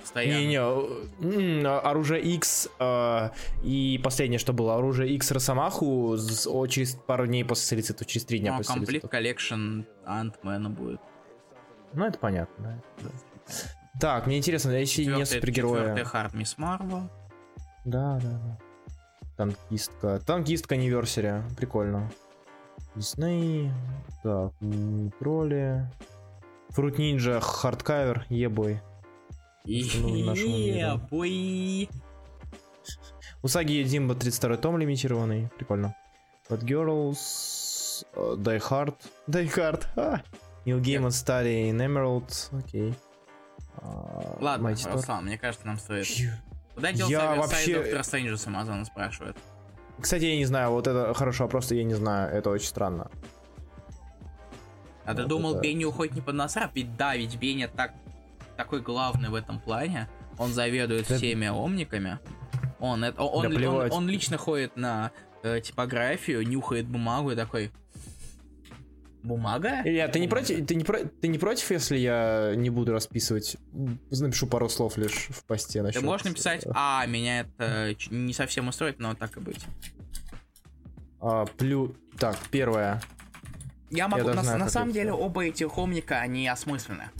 Постоянно. Не-не, м, оружие X э, и последнее, что было, оружие X Росомаху с- о, через пару дней после solicit а, через три дня Ну, после complete collection Антмена будет. Ну, это понятно, да. Так, мне интересно, если не Четвертый супергероя... Хард Мисс Марвел. Да, да, да. Танкистка. Танкистка Анниверсери. Прикольно. Дисней. Так, тролли. Фрут Нинджа, хардкавер, ебой. Что нужно нашему Е, миру. бой. Усаги Димба 32 том лимитированный. Прикольно. Bad Girls. э, Die Hard. Die Hard. А! Neil Gaiman Study in Emerald. Окей. А, Ладно, Mighty. Руслан, мне кажется, нам стоит. Куда делся Я вообще- Доктор Стрэнджа с Амазона спрашивает. Кстати, я не знаю, вот это хороший вопрос, я не знаю, это очень странно. А ты Вот думал, это- Бенни уходит не под насрав? Ведь да, ведь Бенни так, такой главный в этом плане. Он заведует Да- всеми омниками. Он, это, он, Да он, плевать. он лично ходит на э, типографию, нюхает бумагу и такой... Бумага? Илья, ты не против, ты не, про- ты не против, если я не буду расписывать, напишу пару слов лишь в посте насчет... Ты можешь написать, э, а, меня это ч- не совсем устроит, но так и быть. а, плю... Так, первое. Я могу, даже на, знаю, на самом это деле, оба этих омника, они осмысленны.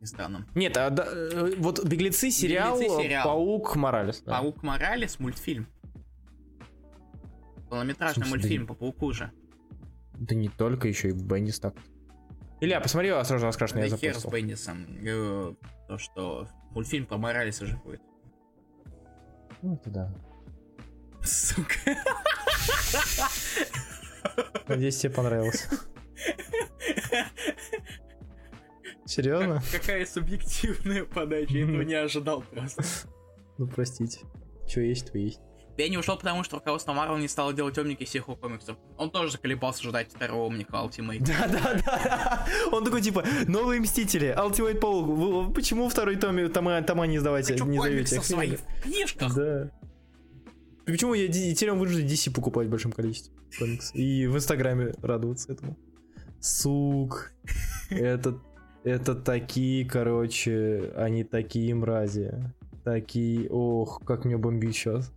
Ни странно. Нет, а, да, э, вот «Беглецы» сериал, «Беглецы» сериал. «Паук Моралес». да. Паук Моралес мультфильм. Полнометражный мультфильм по пауку же. Да не только, еще и Бендис так. Илья, посмотри, сразу раскрашенный я Да хер с запустил. Бендисом. Э, То, что мультфильм про Моралеса же будет. Ну, это да. Сука. Надеюсь, тебе понравилось. Серьезно? Какая субъективная подача, я этого не ожидал просто. Ну, простите. Что есть, то есть. Пенни ушел, потому что руководство Марвел не стало делать умники всех комиксов. Он тоже заколебался ждать второго умника Ultimate. Да, да, да. Он такой типа, новые мстители, Ultimate. Вы- Почему второй томе, тома, тома не сдавайте, не даете? в своих книжках. Да. Почему я теперь он вынужден DC покупать в большом количестве комикс? И в Инстаграме радоваться этому. Сук. Это, это такие, короче, они такие мрази. Такие, ох, как меня бомбит сейчас.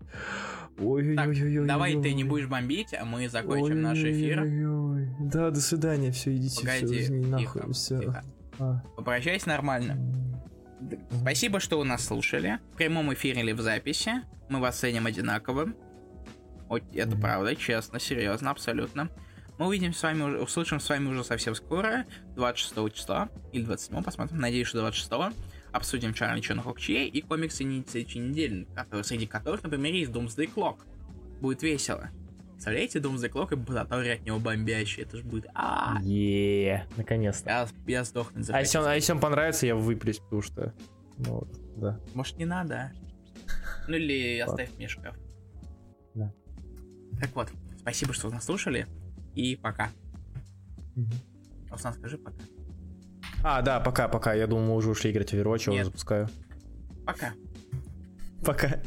Так, Ой-ой-ой. давай ты не будешь бомбить, а мы закончим наш эфир. Ой-ой-ой. Да, до свидания, все, идите, Погоди, все, тихо, нахуй, все. тихо. А. Попрощайся нормально. Спасибо, что вы нас слушали. В прямом эфире или в записи. Мы вас ценим одинаково. Вот это правда, честно, серьезно, абсолютно. Мы увидимся с вами, уже- услышим с вами уже совсем скоро, 26 числа, или 27 посмотрим, надеюсь, что 26 Обсудим Чарли Чон Хокчей и комиксы не- следующей недели, среди которых, например, есть Doomsday Clock. Будет весело. Представляете, Doomsday Clock и бутатория от него бомбящие. Это же будет... а Е, наконец-то. Я, я сдохну за А если, он, а если он понравится, я выплюсь, потому что... Ну вот, да. Может, не надо? а? Ну или оставь мне шкаф. Да. Так вот, спасибо, что нас слушали. И пока. Руслан, скажи пока. А, да, пока, пока. Я думал, мы уже ушли играть в Overwatch, Нет. запускаю. Пока. Пока.